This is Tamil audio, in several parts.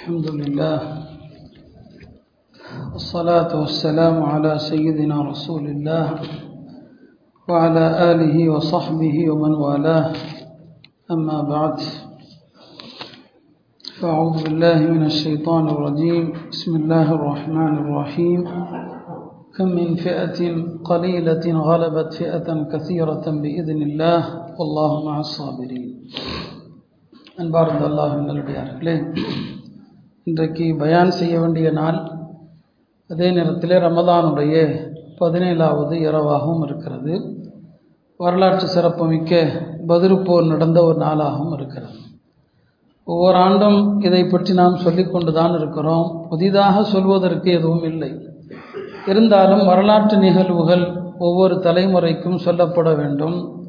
الحمد لله والصلاة والسلام على سيدنا رسول الله وعلى آله وصحبه ومن والاه أما بعد فأعوذ بالله من الشيطان الرجيم بسم الله الرحمن الرحيم كم من فئة قليلة غلبت فئة كثيرة بإذن الله والله مع الصابرين அன்பார்ந்த அல்லாஹ் நல்லடியார்களே இன்றைக்கு பயான் செய்ய வேண்டிய நாள் அதே நேரத்தில் ரமதானுடைய பதினேழாவது இரவாகவும் இருக்கிறது. வரலாற்று சிறப்புமிக்க பதிருப்போர் நடந்த ஒரு நாளாகவும் இருக்கிறது. ஒவ்வொரு ஆண்டும் இதை பற்றி நாம் சொல்லிக்கொண்டு தான் இருக்கிறோம். புதிதாக சொல்வதற்கு எதுவும் இல்லை. இருந்தாலும் வரலாற்று நிகழ்வுகள் ஒவ்வொரு தலைமுறைக்கும் சொல்லப்பட வேண்டும்.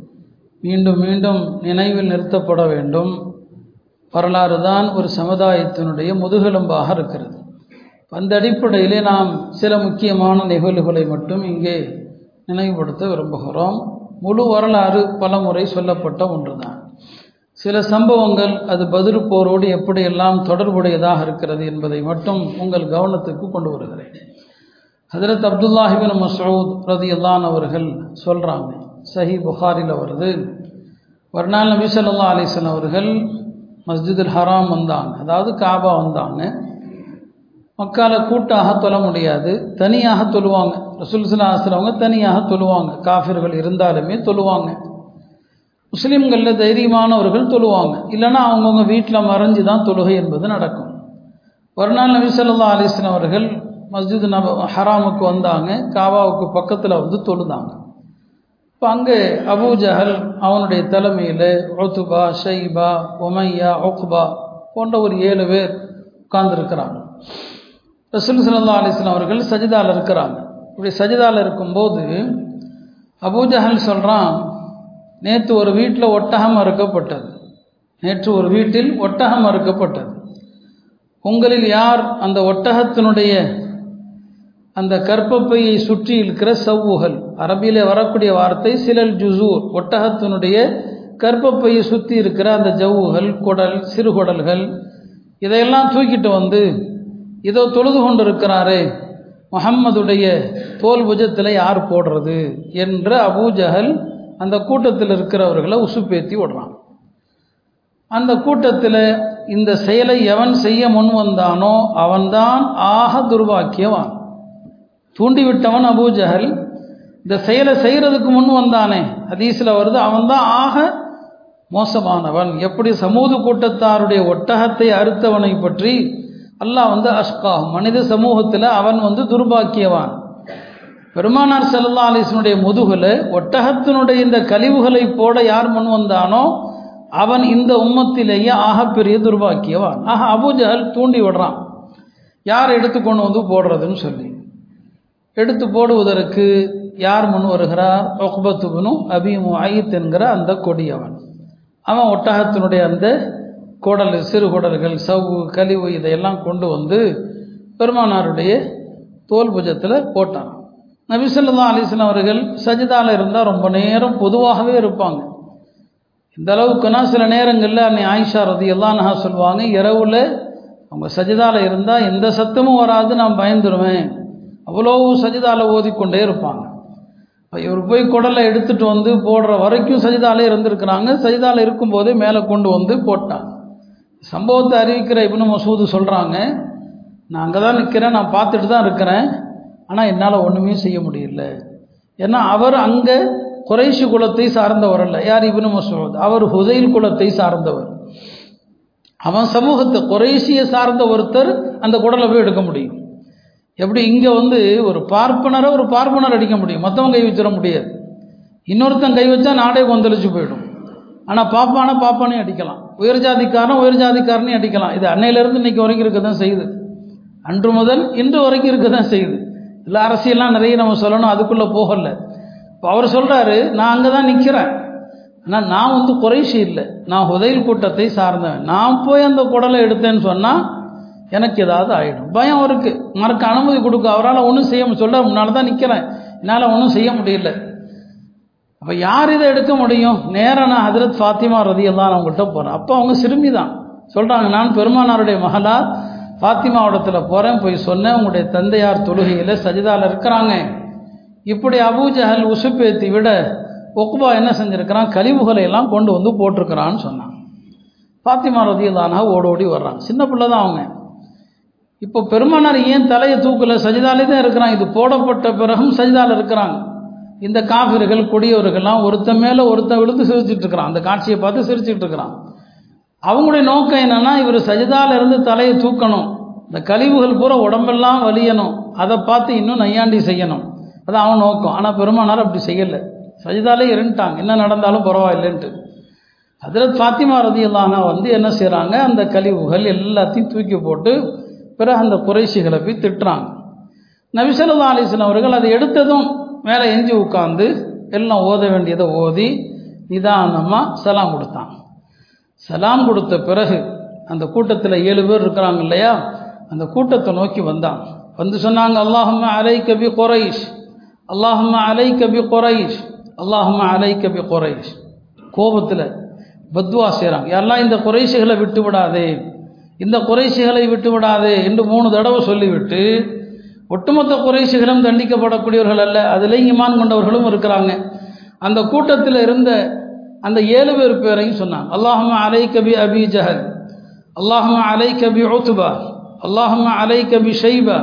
மீண்டும் மீண்டும் நினைவில் நிறுத்தப்பட வேண்டும். வரலாறு தான் ஒரு சமுதாயத்தினுடைய முதுகெலும்பாக இருக்கிறது. அந்த அடிப்படையிலே நாம் சில முக்கியமான நிகழ்வுகளை மட்டும் இங்கே நினைவுபடுத்த விரும்புகிறோம். முழு வரலாறு பல முறை சொல்லப்பட்ட ஒன்றுதான். சில சம்பவங்கள் அது பதில் போரோடு எப்படியெல்லாம் தொடர்புடையதாக இருக்கிறது என்பதை மட்டும் உங்கள் கவனத்துக்கு கொண்டு வருகிறேன். ஹதரத் அப்துல்லாஹிபின் மசூத் ரதி அல்லான் அவர்கள் சொல்கிறாங்க சஹி புகாரில் வருது. ஒரு நாள் நபி சொல்லா அலிசன் அவர்கள் மஸ்ஜிதுல் ஹராம் வந்தாங்க. அதாவது காபா வந்தாங்க. மக்கால கூட்டாக தொழ முடியாது. தனியாக தொழுவாங்க. ரசூல் ஆசிரவங்க தனியாக தொழுவாங்க. காஃபிர்கள் இருந்தாலுமே தொழுவாங்க. முஸ்லீம்களில் தைரியமானவர்கள் தொழுவாங்க. இல்லைன்னா அவங்கவுங்க வீட்டில் மறைஞ்சு தான் தொழுகை என்பது நடக்கும். ஒரு நாள் நபி அலிஸ்லாம் அவர்கள் மஸ்ஜித் நப ஹராமுக்கு வந்தாங்க. காபாவுக்கு பக்கத்தில் வந்து தொழுதாங்க. இப்போ அங்கே அபூஜஹல் அவனுடைய தலைமையில் ஒத்துபா ஷைபா ஒமையா ஒக்குபா போன்ற ஒரு ஏழு பேர் உட்கார்ந்துருக்கிறாங்க. ரசூல் சல்லா அலிஸ்லாம் அவர்கள் சஜிதாவில் இருக்கிறாங்க. இப்படி சஜிதாவில் இருக்கும்போது அபூஜஹல் சொல்கிறான் நேற்று ஒரு வீட்டில் ஒட்டகம் அறுக்கப்பட்டது. நேற்று ஒரு வீட்டில் ஒட்டகம் அறுக்கப்பட்டது. உங்களில் யார் அந்த ஒட்டகத்தினுடைய அந்த கற்பப்பையை சுற்றி இருக்கிற சவ்வுகள். அரபியில் வரக்கூடிய வார்த்தை சிலல் ஜுசூர் ஒட்டகத்தினுடைய கற்பப்பையை சுற்றி இருக்கிற அந்த ஜவ்வுகள் குடல் சிறுகுடல்கள் இதையெல்லாம் தூக்கிட்டு வந்து இதோ தொழுது கொண்டிருக்கிறாரே முகம்மதுடைய தோல் புஜத்தில் யார் போடுறது என்று அபூஜஹல் அந்த கூட்டத்தில் இருக்கிறவர்களை உசுப்பேத்தி விடுறான் அந்த கூட்டத்தில் இந்த செயலை எவன் செய்ய முன் வந்தானோ அவன்தான் ஆக துர்பாக்கியவான். தூண்டிவிட்டவன் அபூஜஹல் இந்த செயலை செய்கிறதுக்கு முன் வந்தானே. ஹதீஸில் வருது அவன்தான் ஆக மோசமானவன். எப்படி சமூக கூட்டத்தாருடைய ஒட்டகத்தை அறுத்தவனை பற்றி அல்லாஹ் வந்து அஷ்கா மனித சமூகத்தில் அவன் வந்து துர்பாக்கியவான். பெருமானார் செல்லா அலிசனுடைய முதுகில் ஒட்டகத்தினுடைய இந்த கழிவுகளை போட யார் முன் வந்தானோ அவன் இந்த உம்மத்திலேயே ஆகப்பெரிய துர்பாக்கியவான். ஆக அபூஜஹல் தூண்டி விடுறான். யார் எடுத்து கொண்டு வந்து போடுறதுன்னு சொல்லி. எடுத்து போடுவதற்கு யார் முன் வருகிறார்? ஒஹ்பத்துபனும் அபிமு ஆயித் என்கிற அந்த கொடியவன். அவன் ஒட்டகத்தினுடைய அந்த குடல் சிறு குடல்கள் சவ்வு கழிவு இதையெல்லாம் கொண்டு வந்து பெருமானாருடைய தோல் புஜத்தில் போட்டான். நபிசல்லா அலிஸ்லாம் அவர்கள் சஜிதாவில் இருந்தால் ரொம்ப நேரம் பொதுவாகவே இருப்பாங்க. இந்த அளவுக்குனா சில நேரங்களில் அன்னை ஆயிஷா ரதி எல்லாம் சொல்லுவாங்க இரவில் அவங்க சஜிதாவில் இருந்தால் எந்த சத்தமும் வராது நான் பயந்துருவேன். அவ்வளோ சஜிதாவில் ஓதிக்கொண்டே இருப்பாங்க. இவர் போய் குடலை எடுத்துகிட்டு வந்து போடுற வரைக்கும் சஜிதாலே இருந்திருக்கிறாங்க. சஜிதாவில் இருக்கும்போதே மேலே கொண்டு வந்து போட்டாங்க. சம்பவத்தை அறிவிக்கிற இப்னு மசூது சொல்கிறாங்க நான் அங்கே தான் நிற்கிறேன் நான் பார்த்துட்டு தான் இருக்கிறேன். ஆனால் என்னால் ஒன்றுமே செய்ய முடியல. ஏன்னா அவர் அங்கே குறைஷி குலத்தை சார்ந்தவர் அல்ல. யார் இப்னு மசூத்? அவர் ஹுதைல் குலத்தை சார்ந்தவர். அவன் சமூகத்தை குறைசியை சார்ந்த ஒருத்தர் அந்த குடலை போய் எடுக்க முடியும். எப்படி இங்கே வந்து ஒரு பார்ப்பனரை ஒரு பார்ப்பனர் அடிக்க முடியும்? மற்றவங்க கை வச்சிட முடியாது. இன்னொருத்தன் கை வச்சா நாடே கொந்தளிச்சு போயிடும். ஆனால் பாப்பான பாப்பானையும் அடிக்கலாம். உயர் ஜாதிக்காரன் உயர் ஜாதிக்காரனையும் அடிக்கலாம். இது அன்னையிலேருந்து இன்னைக்கு வரைக்கும் இருக்க தான் செய்யுது. அன்று முதல் இன்று வரைக்கும் இருக்க தான் செய்யுது. இல்லை அரசியல்லாம் நிறைய நம்ம சொல்லணும் அதுக்குள்ளே போகல. இப்போ அவர் சொல்கிறாரு நான் அங்கே தான் நிற்கிறேன் ஆனால் நான் வந்து குறைசி இல்லை. நான் உதயில் கூட்டத்தை சார்ந்தவன். நான் போய் அந்த குடலை எடுத்தேன்னு சொன்னால் எனக்கு ஏதாவது ஆகிடும் பயம் இருக்குது மறக்க அனுமதி கொடுக்க அவரால் ஒன்றும் செய்ய சொல்ல முன்னால் தான் நிற்கிறேன் என்னால் ஒன்றும் செய்ய முடியல. அப்போ யார் இதை எடுக்க முடியும்? நேராக நான் ஹதரத் ஃபாத்திமா ரதி எல்லாம் அவங்கள்ட்ட போகிறேன் அப்போ அவங்க சிறுமி தான் சொல்கிறாங்க நான் பெருமானாருடைய மகளா ஃபாத்திமாவிடத்தில் போகிறேன் போய் சொன்னேன் உங்களுடைய தந்தையார் தொழுகையில் சஜிதாவில் இருக்கிறாங்க. இப்படி அபூஜஹல் உசுப்பேத்தி விட ஒக்குபா என்ன செஞ்சுருக்கிறான்? கழிவுகளை எல்லாம் கொண்டு வந்து போட்டிருக்கிறான்னு சொன்னான். ஃபாத்திமா ரதியல்லானா ஓடோடி வர்றாங்க சின்ன பிள்ளை தான் அவங்க. இப்போ பெருமானார் ஏன் தலையை தூக்கல? சஜிதாலே தான் இருக்கிறான். இது போடப்பட்ட பிறகும் சஜிதால இருக்கிறாங்க. இந்த காவிர்கள் கொடியவர்கள்லாம் ஒருத்தன் மேலே ஒருத்தன் விழுந்து சிரிச்சிட்டு இருக்கிறான். அந்த காட்சியை பார்த்து சிரிச்சிட்டு இருக்கிறான். அவங்களுடைய நோக்கம் என்னன்னா இவர் சஜிதால இருந்து தலையை தூக்கணும். இந்த கழிவுகள் பூரா உடம்பெல்லாம் வலியணும். அதை பார்த்து இன்னும் நையாண்டி செய்யணும். அது அவன் நோக்கம். ஆனால் பெருமானார் அப்படி செய்யலை. சஜிதாலே இருந்துட்டாங்க. என்ன நடந்தாலும் பரவாயில்லைன்ட்டு. அதில் ஃபாத்திமா ரதியல்லானா வந்து என்ன செய்கிறாங்க அந்த கழிவுகள் எல்லாத்தையும் தூக்கி போட்டு பிறகு அந்த குறைசிகளை போய் திட்டுறாங்க. நபிசல்லா அலிஸ்லாம் அவர்கள் அதை எடுத்ததும் மேலே எஞ்சி உட்காந்து எல்லாம் ஓத வேண்டியதை ஓதி நிதானமாக சலாம் கொடுத்தாங்க சலாம் கொடுத்த பிறகு அந்த கூட்டத்தில் ஏழு பேர் இருக்கிறாங்க இல்லையா? அந்த கூட்டத்தை நோக்கி வந்தான். வந்து சொன்னாங்க அல்லாஹும்ம அலை கபி குறைஷ் அல்லாஹும்ம அலை கபி குறைஷ் அல்லாஹும்ம அலை கபி குறைஷ். கோபத்தில் பத்வா செய்கிறாங்க யாரெல்லாம் இந்த குறைசிகளை விட்டு விடாதே இந்த குறைசிகளை விட்டு விடாதே என்று மூணு தடவை சொல்லிவிட்டு ஒட்டுமொத்த குறைசிகளும் தண்டிக்கப்படக்கூடியவர்கள் அல்ல அதில் ஈமான் கொண்டவர்களும் இருக்கிறாங்க. அந்த கூட்டத்தில் இருந்த அந்த ஏழு பேர் பேரையும் சொன்னாங்க அல்லாஹம அலை கபி அபி ஜஹல் அல்லாஹம அலை கபி ஓத்துபா அல்லாஹம அலை கபி ஷைபா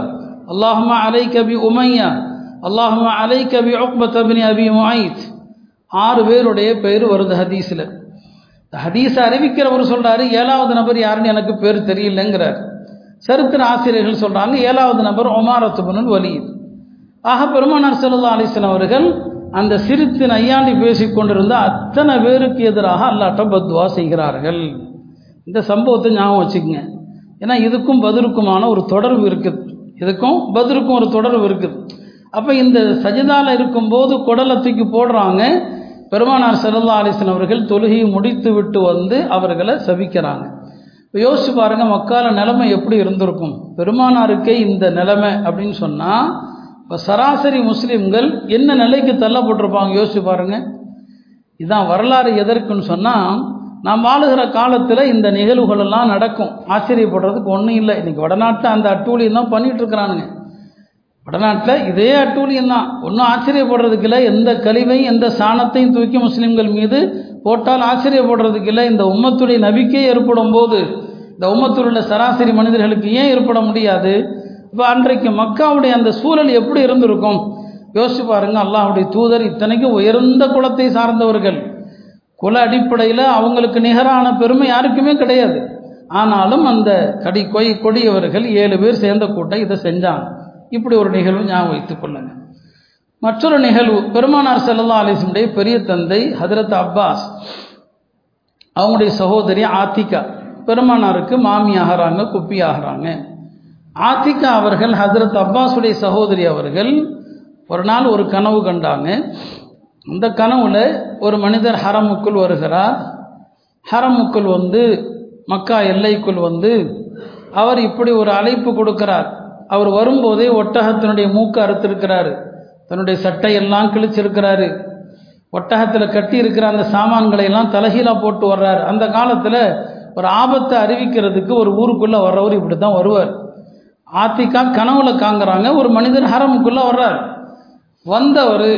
அல்லாஹம அலை கபி உமையா அல்லாஹம அலை கபி உக்பத்தபினி அபி முஐத். ஆறு பேருடைய பெயர் வருது ஹதீஸில். ஹதீஸை அறிவிக்கிறவர் சொல்கிறாரு ஏழாவது நபர் யாருன்னு எனக்கு பேர் தெரியலங்கிறார். சரித்திர ஆசிரியர்கள் சொல்கிறாங்க ஏழாவது நபர் ஒமாரத்துபனுல் வலியுது ஆக பெருமானார் செல்லா அலிஸ்லாம் அவர்கள் அந்த சிரித்து நையாண்டி பேசிக் கொண்டிருந்த அத்தனை பேருக்கு எதிராக அல்லாட்ட பத்வா செய்கிறார்கள். இந்த சம்பவத்தை ஞாபகம் வச்சுக்கோங்க. ஏன்னா இதுக்கும் பதிலுக்குமான ஒரு தொடர்பு இருக்குது. இதுக்கும் பதிலுக்கும் ஒரு தொடர்பு இருக்குது. அப்போ இந்த சஜிதாவில் இருக்கும்போது குடலை தூக்கி போடுறாங்க பெருமானார் செல்லா அலிஸ்லாம் அவர்கள் தொழுகையை முடித்து விட்டு வந்து அவர்களை சபிக்கிறாங்க. இப்போ யோசிச்சு பாருங்க மக்கால நிலைமை எப்படி இருந்திருக்கும்? பெருமானாருக்கே இந்த நிலைமை அப்படின்னு சொன்னால் இப்போ சராசரி முஸ்லீம்கள் என்ன நிலைக்கு தள்ளப்பட்டிருப்பாங்க யோசிச்சு பாருங்க. இதான் வரலாறு எதற்குன்னு சொன்னால் நாம் வாழுகிற காலத்தில் இந்த நிகழ்வுகளெல்லாம் நடக்கும். ஆச்சரியப்படுறதுக்கு ஒன்றும் இல்லை. இன்னைக்கு வடநாட்டில் அந்த அட்டூழியம் தான் பண்ணிகிட்டு இருக்கிறானுங்க. வடநாட்டில் இதே அட்டூழியம் தான் ஒன்றும் ஆச்சரியப்படுறதுக்கு இல்லை எந்த கழிவையும் எந்த சாணத்தையும் தூக்கி முஸ்லீம்கள் மீது போட்டால் ஆச்சரியப்படுறதுக்கு இல்லை இந்த உம்மத்துடைய நபிக்கே ஏற்படும் போது இந்த உம்மத்தில் உள்ள சராசரி மனிதர்களுக்கு ஏன் ஏற்பட முடியாது? இப்போ அன்றைக்கு மக்காவுடைய அந்த சூழல் எப்படி இருந்திருக்கும்? யோசிச்சு பாருங்க அல்லாஹுடைய தூதர் இத்தனைக்கும் உயர்ந்த குலத்தை சார்ந்தவர்கள். குல அடிப்படையில் அவங்களுக்கு நிகரான பெருமை யாருக்குமே கிடையாது. ஆனாலும் அந்த கடி கொய் கொடியவர்கள் ஏழு பேர் சேர்ந்த கூட்டம் இதை செஞ்சாங்க. இப்படி ஒரு நிகழ்வு ஞாபகம் வைத்துக் கொள்ளுங்க. மற்றொரு நிகழ்வு பெருமானார் செல்லல்லா அலிசனுடைய பெரிய தந்தை ஹதரத் அப்பாஸ் அவங்களுடைய சகோதரி ஆத்திகா பெருமானாருக்கு மாமி ஆகிறாங்க குப்பி ஆகிறாங்க. ஆத்திகா அவர்கள் ஹசரத் அப்பாஸுடைய சகோதரி அவர்கள் ஒரு நாள் ஒரு கனவு கண்டாங்க. அந்த கனவுல ஒரு மனிதர் ஹரமுக்குள் வருகிறார். ஹரமுக்குள் வந்து மக்கா எல்லைக்குள் வந்து அவர் இப்படி ஒரு அழைப்பு கொடுக்கிறார். அவர் வரும்போதே ஒட்டகத்தினுடைய மூக்கு அறுத்திருக்கிறாரு. தன்னுடைய சட்டையெல்லாம் கிழிச்சிருக்கிறாரு. ஒட்டகத்தில் கட்டி இருக்கிற அந்த சாமான்களை எல்லாம் தலகீழாக போட்டு வர்றாரு. அந்த காலத்தில் ஒரு ஆபத்தை அறிவிக்கிறதுக்கு ஒரு ஊருக்குள்ளே வர்றவர் இப்படி தான் வருவார். ஆத்திக்கா கனவுல காங்குறாங்க. ஒரு மனிதர் ஹரமுக்குள்ளே வர்றார். வந்தவர்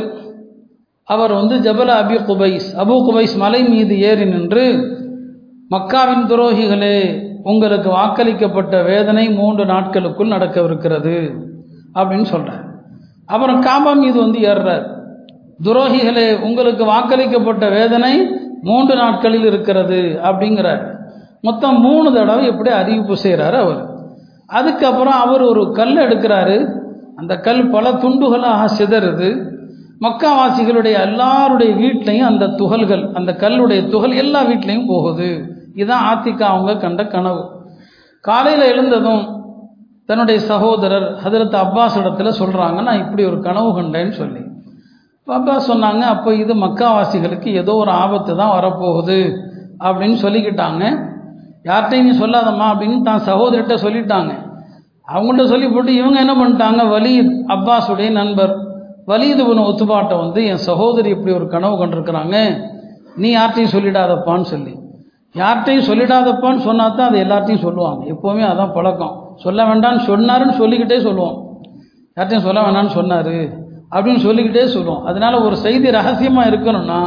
அவர் வந்து ஜபல அபி குபைஸ். அபு குபைஸ் மலை மீது ஏறி நின்று மக்காவின் துரோகிகளே உங்களுக்கு வாக்களிக்கப்பட்ட வேதனை மூன்று நாட்களுக்குள் நடக்கவிருக்கிறது அப்படின்னு சொல்கிறார் அப்புறம் காபா மீது வந்து ஏறுறார். துரோகிகளே உங்களுக்கு வாக்களிக்கப்பட்ட வேதனை மூன்று நாட்களில் இருக்கிறது அப்படிங்கிறார். மொத்தம் மூணு தடவை எப்படி அறிவிப்பு செய்கிறாரு அவர். அதுக்கப்புறம் அவர் ஒரு கல் எடுக்கிறாரு. அந்த கல் பல துண்டுகளாக சிதறுது. மக்காவாசிகளுடைய எல்லாருடைய வீட்லையும் அந்த துகள்கள் அந்த கல்லுடைய துகள் எல்லா வீட்லேயும் போகுது. இதுதான் ஆத்திகா அவங்க கண்ட கனவு. காலையில் எழுந்ததும் தன்னுடைய சகோதரர் ஹதரத் அப்பாஸ் இடத்துல சொல்கிறாங்க நான் இப்படி ஒரு கனவு கண்டேன்னு சொல்லி. அப்பாஸ் சொன்னாங்க அப்போ இது மக்காவாசிகளுக்கு ஏதோ ஒரு ஆபத்து தான் வரப்போகுது அப்படின்னு சொல்லிக்கிட்டாங்க. யார்கிட்டையும் நீ சொல்லாதம்மா அப்படின்னு தான் சகோதரிட்ட சொல்லிட்டாங்க. அவங்கள்ட்ட சொல்லி போட்டு இவங்க என்ன பண்ணிட்டாங்க வலீத் அப்பாஸுடைய நண்பர் வலீது புன ஒத்துப்பாட்டை வந்து என் சகோதரி இப்படி ஒரு கனவு கண்டிருக்கிறாங்க நீ யார்கிட்டையும் சொல்லிடாதப்பான்னு சொல்லி. யார்கிட்டையும் சொல்லிடாதப்பான்னு சொன்னா தான் அது எல்லார்ட்டையும் சொல்லுவாங்க. எப்போவுமே அதான் பழக்கம். சொல்ல வேண்டாம்னு சொன்னாருன்னு சொல்லிக்கிட்டே சொல்லுவோம். யார்ட்டையும் சொல்ல வேண்டாம்னு சொன்னார் அப்படின்னு சொல்லிக்கிட்டே சொல்லுவோம். அதனால ஒரு செய்தி ரகசியமாக இருக்கணும்னா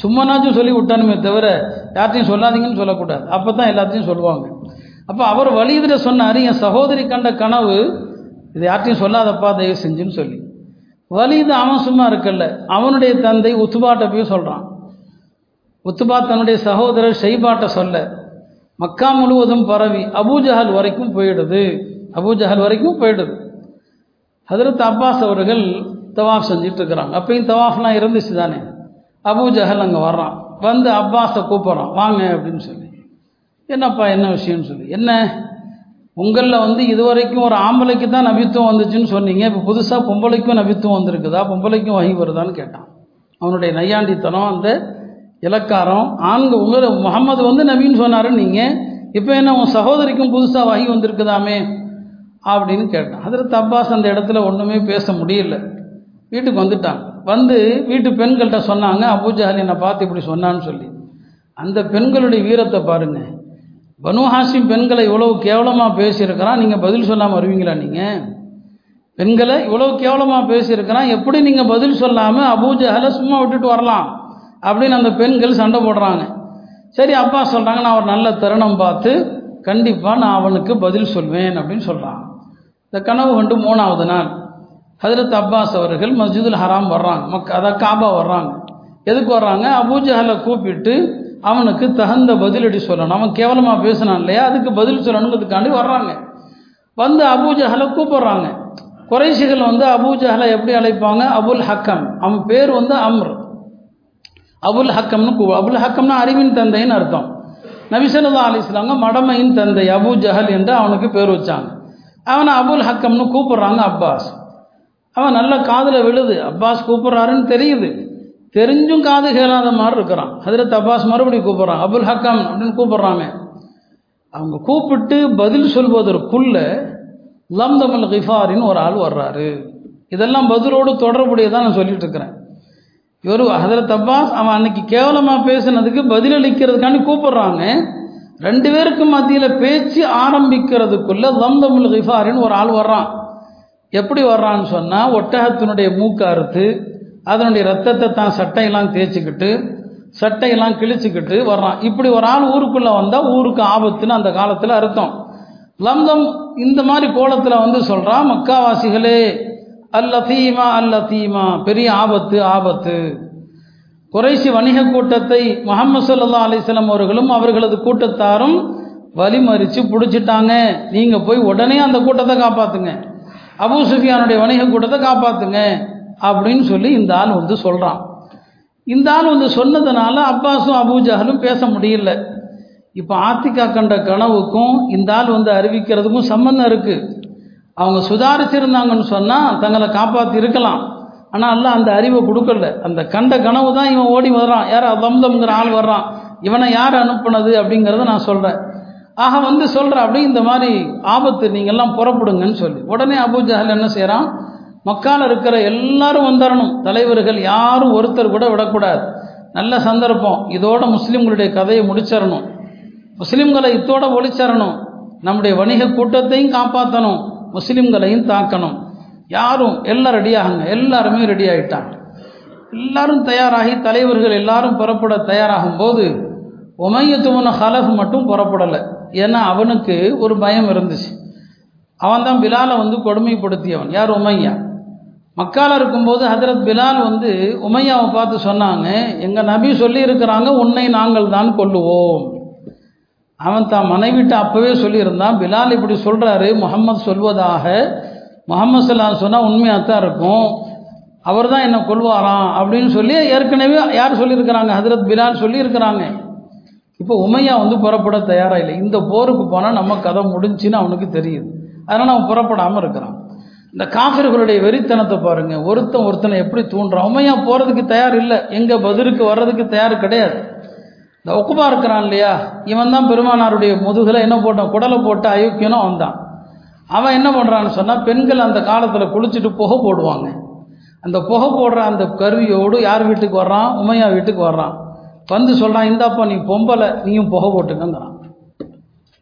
சும்மனாச்சும் சொல்லி விட்டானுமே தவிர யார்ட்டையும் சொல்லாதீங்கன்னு சொல்லக்கூடாது. அப்போ தான் எல்லாத்தையும் சொல்லுவாங்க. அப்போ அவர் வழியிதில் சொன்னார் என் சகோதரி கண்ட கனவு இது யார்ட்டையும் சொல்லாதப்பா தயவு செஞ்சுன்னு சொல்லி. வலிது அவன் சும்மா இருக்கல்ல. அவனுடைய தந்தை உத்துபாட்ட போய் சொல்கிறான் உத்துபா தன்னுடைய சகோதரர் செய்பாட்டை சொல்ல மக்கா முழுவதும் பரவி அபூஜஹல் வரைக்கும் போயிடுது. அபூஜஹல் வரைக்கும் போயிடுது. ஹதரத் அப்பாஸ் அவர்கள் தவாஃப் செஞ்சுட்டு இருக்கிறாங்க அப்பயும் தவாஃப்லாம் இருந்துச்சு தானே. அபூஜஹல் அங்கே வர்றான். வந்து அப்பாஸை கூப்பிட்றான். வாங்க அப்படின்னு சொல்லி. என்னப்பா என்ன விஷயம்னு சொல்லி? என்ன? உங்களில் வந்து இதுவரைக்கும் ஒரு ஆம்பளைக்கு தான் நபித்துவம் வந்துச்சுன்னு சொன்னீங்க. இப்போ புதுசாக பொம்பளைக்கும் நபித்துவம் வந்திருக்குதா? பொம்பளைக்கும் வகி வருதான்னு கேட்டான். அவனுடைய நையாண்டித்தனம் அந்த இலக்காரம். ஆண்கள் உங்களை முகமது வந்து நபின்னு சொன்னார் நீங்கள் இப்போ என்ன உன் சகோதரிக்கும் புதுசாக வகி வந்திருக்குதாமே? அப்படின்னு கேட்டான். அதில் தப்பாஸ் அந்த இடத்துல ஒன்றுமே பேச முடியல. வீட்டுக்கு வந்துட்டான். வந்து வீட்டு பெண்கள்கிட்ட சொன்னாங்க அபூஜஹல் என்னை பார்த்து இப்படி சொன்னான்னு சொல்லி. அந்த பெண்களுடைய வீரத்தை பாருங்க. பனுஹாசிம் பெண்களை இவ்வளவு கேவலமாக பேசியிருக்கிறான். நீங்கள் பதில் சொல்லாமல் வருவீங்களா நீங்கள் பெண்களை இவ்வளவு கேவலமாக பேசியிருக்கிறான். எப்படி நீங்கள் பதில் சொல்லாமல் அபூஜஹலை சும்மா விட்டுட்டு வரலாம்? அப்படின்னு அந்த பெண்கள் சண்டை போடுறாங்க. சரி அப்பா சொல்கிறாங்க நான் ஒரு நல்ல தருணம் பார்த்து கண்டிப்பாக நான் அவனுக்கு பதில் சொல்வேன் அப்படின்னு சொல்கிறான் இந்த கனவு கண்டு மூணாவது நாள் ஹதரத் அப்பாஸ் அவர்கள் மஸ்ஜிதுல் ஹராம் வர்றாங்க மக் அதாவது காபா வர்றாங்க. எதுக்கு வர்றாங்க? அபூஜஹலை கூப்பிட்டு அவனுக்கு தகுந்த பதிலடி சொல்லணும். அவன் கேவலமாக பேசினான் இல்லையா? அதுக்கு பதில் சொல்லணுங்கிறதுக்காண்டி வர்றாங்க. வந்து அபூஜஹலை கூப்பிட்றாங்க. குறைசிகள் வந்து அபூஜஹலை எப்படி அழைப்பாங்க? அபுல் ஹக்கம். அவன் பேர் வந்து அம்ர். அபுல் ஹக்கம்னு கூ அபுல் ஹக்கம்னா அறிவின் தந்தைன்னு அர்த்தம். நபிசல்லா அலிஸ்லாங்க மடமையின் தந்தை அபு ஜஹல் என்று அவனுக்கு பேர் வச்சாங்க. அவனை அபுல் ஹக்கம்னு கூப்பிட்றாங்க அப்பாஸ். அவன் நல்ல காதில் விழுது. அப்பாஸ் கூப்பிட்றாருன்னு தெரியுது. தெரிஞ்சும் காது கேளாத மாதிரி இருக்கிறான். ஹதரத் அப்பாஸ் மறுபடியும் கூப்பிட்றான். அபுல் ஹக்கம் அப்படின்னு கூப்பிட்றாங்க அவங்க கூப்பிட்டு பதில் சொல்வதற்குள்ள தமிழ் கிஃபாரின்னு ஒரு ஆள் வர்றாரு. இதெல்லாம் பதிலோடு தொடர்புடையதான் நான் சொல்லிட்டு இருக்கிறேன். இவர் ஹசரத் அப்பாஸ் அவன் அன்னைக்கு கேவலமாக பேசினதுக்கு பதிலளிக்கிறதுக்காண்டி கூப்பிடுறாங்க. ரெண்டு பேருக்கு மத்தியில் பேச்சு ஆரம்பிக்கிறதுக்குள்ள தம்தமுல் கிஃபாரின்னு ஒரு ஆள் வர்றான். எப்படி வர்றான்னு சொன்னால் ஒட்டகத்தினுடைய மூக்கு அறுத்து அதனுடைய ரத்தத்தை தான் சட்டையெல்லாம் தேய்ச்சிக்கிட்டு சட்டையெல்லாம் கிழிச்சுக்கிட்டு வர்றான். இப்படி ஒரு ஆள் ஊருக்குள்ளே வந்தால் ஊருக்கு ஆபத்துன்னு அந்த காலத்தில் அர்த்தம். லம்தம் இந்த மாதிரி கோலத்தில் வந்து சொல்கிறான் மக்காவாசிகளே அல்லத்தீமா அல்லத்தீமா பெரிய ஆபத்து ஆபத்து. குறைசி வணிக கூட்டத்தை முகமது சல்லா அலிஸ்லாம் அவர்களும் அவர்களது கூட்டத்தாரும் வழிமறித்து பிடிச்சிட்டாங்க. நீங்கள் போய் உடனே அந்த கூட்டத்தை காப்பாற்றுங்க அபு சுஃபியானுடைய வணிக கூட்டத்தை காப்பாற்றுங்க அப்படின்னு சொல்லி இந்த ஆள் வந்து சொல்கிறான் இந்த ஆள் வந்து சொன்னதுனால அப்பாஸும் அபூஜஹலும் பேச முடியல. இப்போ ஆத்திகா கண்ட கனவுக்கும் இந்த ஆள் வந்து அறிவிக்கிறதுக்கும் சம்மந்தம் இருக்குது அவங்க சுதாரிச்சிருந்தாங்கன்னு சொன்னால் தங்களை காப்பாற்றி இருக்கலாம். ஆனால் அல்ல அந்த அறிவை கொடுக்கல. அந்த கண்ட கனவு தான் இவன் ஓடி வர்றான். யார் தம்தம்ங்கிற ஆள் வர்றான். இவனை யார் அனுப்புனது அப்படிங்கிறத நான் சொல்கிறேன் ஆக வந்து சொல்கிற அப்படி இந்த மாதிரி ஆபத்து நீங்கள்லாம் புறப்படுங்கன்னு சொல்லி. உடனே அபுஜஹல் என்ன செய்கிறான் மக்கால் இருக்கிற எல்லாரும் வந்துடணும் தலைவர்கள் யாரும் ஒருத்தர் கூட விடக்கூடாது. நல்ல சந்தர்ப்பம். இதோட முஸ்லீம்களுடைய கதையை முடிச்சிடணும். முஸ்லீம்களை இத்தோட ஒழிச்சரணும் நம்முடைய வணிக கூட்டத்தையும் காப்பாற்றணும் முஸ்லீம்களையும் தாக்கணும். யாரும் எல்லாம் ரெடியாகுங்க எல்லாருமே ரெடி ஆகிட்டாங்க எல்லாரும் தயாராகி தலைவர்கள் எல்லாரும் புறப்பட தயாராகும் போது உமையத்துவன ஹலஃப் மட்டும் புறப்படலை. ஏன்னா அவனுக்கு ஒரு பயம் இருந்துச்சு. அவன் தான் பிலாலை வந்து கொடுமைப்படுத்தியவன். யார் உமையா? மக்கால இருக்கும்போது ஹதரத் பிலால் வந்து உமையாவை பார்த்து சொன்னாங்க எங்கள் நபி சொல்லியிருக்கிறாங்க உன்னை நாங்கள் தான் கொள்ளுவோம் அவன் தான் மனைவிட்டு அப்போவே சொல்லியிருந்தான் பிலால் இப்படி சொல்கிறாரு முகம்மது சொல்வதாக. முகமது சலான் சொன்னால் உண்மையாக தான் இருக்கும். அவர் தான் என்னை கொள்வாராம் அப்படின்னு சொல்லி ஏற்கனவே யார் சொல்லியிருக்கிறாங்க? ஹதரத் பிலால் சொல்லியிருக்கிறாங்க. இப்போ உமையா வந்து புறப்பட தயாராக இல்லை. இந்த போருக்கு போனால் நம்ம கதை முடிஞ்சுன்னு அவனுக்கு தெரியுது. அதனால் அவன் புறப்படாமல் இருக்கிறான். இந்த காஃபிர்களுடைய வெறித்தனத்தை பாருங்கள் ஒருத்தன் ஒருத்தனை எப்படி தூண்டுறான்? உமையா போகிறதுக்கு தயார் இல்லை. எங்கே பதிலுக்கு வர்றதுக்கு தயார் கிடையாது. இந்த ஒக்குபா இருக்கிறான் இல்லையா? இவன் தான் பெருமானாருடைய முதுகில் என்ன போட்டான்? குடலை போட்டு அயோக்கியனும் வந்தான் அவன் என்ன பண்ணுறான்னு சொன்னால் பெண்கள் அந்த காலத்தில் குளிச்சுட்டு புகை போடுவாங்க. அந்த புகை போடுற அந்த கருவியோடு யார் வீட்டுக்கு வர்றான்? உமையா வீட்டுக்கு வர்றான். வந்து சொல்கிறான் இந்தாப்பா நீ பொம்பளை நீயும் புகை போட்டுக்கங்கிறான்.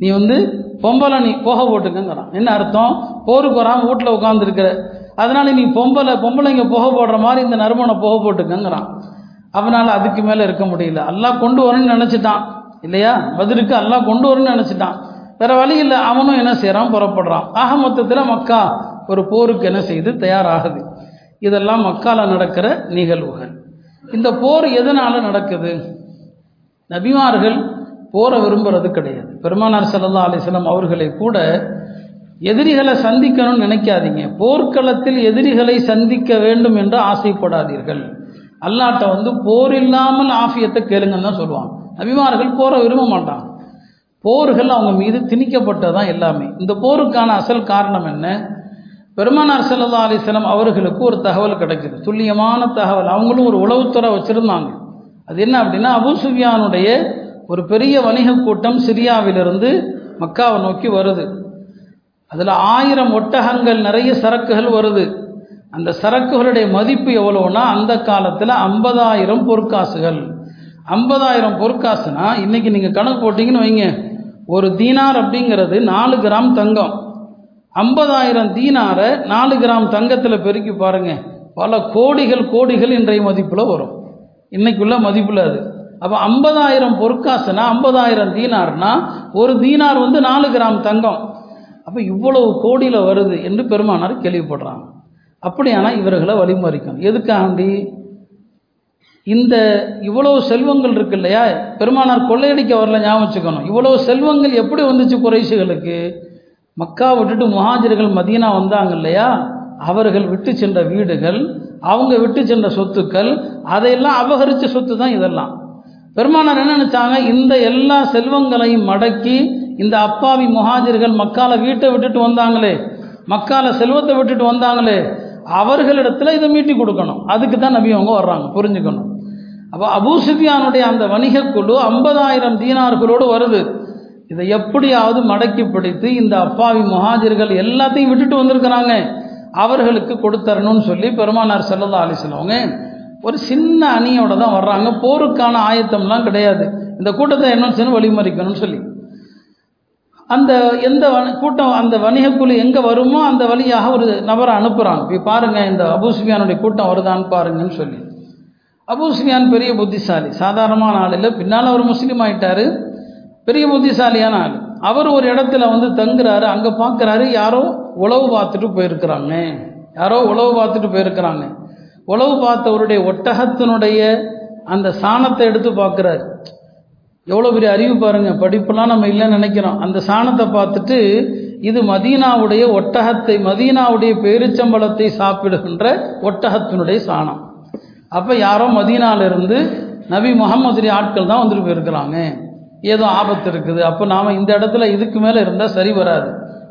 நீ வந்து பொம்பளை நீ புகை போட்டுக்கங்கிறான். என்ன அர்த்தம்? போருக்கு வராமல் வீட்டில் உட்காந்துருக்கிற அதனால நீ பொம்பளை பொம்பளைங்க புகை போடுற மாதிரி இந்த நறுமணம் புகை போட்டுக்கங்கிறான். அவனால் அதுக்கு மேலே இருக்க முடியல. அல்லாஹ் கொண்டு வரணும்னு நினச்சிட்டான். இல்லையா? பதிலுக்கு அல்லாஹ் கொண்டு வரணும்னு நினச்சிட்டான். வேற வழி இல்லை. அவனும் என்ன செய்கிறான் புறப்படுறான். ஆக மொத்தத்தில் மக்கா ஒரு போருக்கு என்ன செய்து? தயாராகுது. இதெல்லாம் மக்கால நடக்கிற நிகழ்வுகள். இந்த போர் எதனால் நடக்குது? நபிமார்கள் போரை விரும்புறது கிடையாது. பெருமானார் சல்லா அலிஸ்லாம் அவர்களை கூட எதிரிகளை சந்திக்கணும்னு நினைக்காதீங்க. போர்க்களத்தில் எதிரிகளை சந்திக்க வேண்டும் என்று ஆசைப்படாதீர்கள். அல்லாட்ட வந்து போர் இல்லாமல் ஆஃபியத்தை கேளுங்கன்னு தான் சொல்லுவாங்க. நபிமார்கள் போரை விரும்ப மாட்டாங்க. போர்கள் அவங்க மீது திணிக்கப்பட்டதான் எல்லாமே. இந்த போருக்கான அசல் காரணம் என்ன? பெருமானார் சல்லா அலிஸ்லாம் அவர்களுக்கு ஒரு தகவல் கிடைக்குது. துல்லியமான தகவல். அவங்களும் ஒரு உளவுத்துறை வச்சுருந்தாங்க. அது என்ன அப்படின்னா அபு சுஃபியானுடைய ஒரு பெரிய வணிக கூட்டம் சிரியாவிலிருந்து மக்காவை நோக்கி வருது. அதில் ஆயிரம் ஒட்டகங்கள் நிறைய சரக்குகள் வருது. அந்த சரக்குகளுடைய மதிப்பு எவ்வளோன்னா அந்த காலத்தில் ஐம்பதாயிரம் பொற்காசுகள். ஐம்பதாயிரம் பொற்காசுனா இன்றைக்கி நீங்கள் கணக்கு போட்டிங்கன்னு வைங்க. ஒரு தீனார் அப்படிங்கிறது நாலு கிராம் தங்கம். ஐம்பதாயிரம் தீனாரை நாலு கிராம் தங்கத்தில் பெருக்கி பாருங்கள் பல கோடிகள் கோடிகள் இன்றைய மதிப்பில் வரும். இன்றைக்குள்ள மதிப்பில் அது. அப்போ ஐம்பதாயிரம் பொற்காசுனா ஐம்பதாயிரம் தீனார்னா ஒரு தீனார் வந்து நாலு கிராம் தங்கம். அப்போ இவ்வளவு கோடியில் வருது என்று பெருமானார் கேள்விப்படுறாங்க. அப்படியானா இவர்களை வழிமறிக்கணும் எதுக்காண்டி? இந்த இவ்வளவு செல்வங்கள் இருக்கு இல்லையா? பெருமானார் கொள்ளையடிக்க வரல ஞாபகம் வச்சுக்கணும். இவ்வளவு செல்வங்கள் எப்படி வந்துச்சு குறைசுகளுக்கு மக்கா விட்டுட்டு முஹாஜர்கள் மதீனா வந்தாங்க இல்லையா? அவர்கள் விட்டு சென்ற வீடுகள் அவங்க விட்டு சென்ற சொத்துக்கள் அதையெல்லாம் அபகரித்த சொத்து தான் இதெல்லாம். பெருமானார் என்ன நினைச்சாங்க? இந்த எல்லா செல்வங்களையும் மடக்கி இந்த அப்பாவி முஹாஜர்கள் மக்கால வீட்டை விட்டுட்டு வந்தாங்களே மக்கால செல்வத்தை விட்டுட்டு வந்தாங்களே அவர்களிடத்தில் இதை மீட்டி கொடுக்கணும். அதுக்கு தான் நபி அவங்க வர்றாங்க. புரிஞ்சுக்கணும். அப்போ அபூசுஃபியானுடைய அந்த வணிக குழு ஐம்பதாயிரம் தீனார்களோடு வருது. இதை எப்படியாவது மடக்கி பிடித்து இந்த அப்பாவி முஹாஜிர்கள் எல்லாத்தையும் விட்டுட்டு வந்திருக்கிறாங்க. அவர்களுக்கு கொடுத்தரணும்னு சொல்லி பெருமானார் செல்லதா அலிஸ்லவங்க ஒரு சின்ன அணியோட தான் வர்றாங்க. போருக்கான ஆயத்தம்லாம் கிடையாது. இந்த கூட்டத்தை என்ன செய்யணும்? வழிமறிக்கணும்னு சொல்லி. அந்த எந்த கூட்டம் அந்த வணிகக்குழு எங்கே வருமோ அந்த வழியாக ஒரு நபரை அனுப்புகிறாங்க இப்போ பாருங்கள் இந்த அபூசுஃபியானுடைய கூட்டம் வருதான்னு பாருங்கன்னு சொல்லி. அபூசுஃபியான் பெரிய புத்திசாலி. சாதாரணமான ஆள் இல்லை. பின்னால் அவர் முஸ்லீம் ஆகிட்டார் பெரிய புத்திசாலியான ஆள். அவர் ஒரு இடத்துல வந்து தங்குறாரு. அங்கே பார்க்குறாரு யாரோ உழவு பார்த்துட்டு போயிருக்கிறாங்க. யாரோ உழவு பார்த்துட்டு போயிருக்கிறாங்க. உழவு பார்த்தவருடைய ஒட்டகத்தினுடைய அந்த சாணத்தை எடுத்து பார்க்குறாரு எவ்வளோ பெரிய அறிவு பாருங்கள் படிப்பெல்லாம் நம்ம இல்லைன்னு நினைக்கிறோம். அந்த சாணத்தை பார்த்துட்டு இது மதீனாவுடைய ஒட்டகத்தை மதீனாவுடைய பேரிச்சம்பளத்தை சாப்பிடுகின்ற ஒட்டகத்தினுடைய சாணம். அப்போ யாரோ மதீனாலிருந்து நபி முகமது ஆட்கள் தான் வந்துட்டு போயிருக்கிறாங்க. ஏதோ ஆபத்து இருக்குது. அப்போ நாம் இந்த இடத்துல இதுக்கு மேலே இருந்தால் சரி வராது.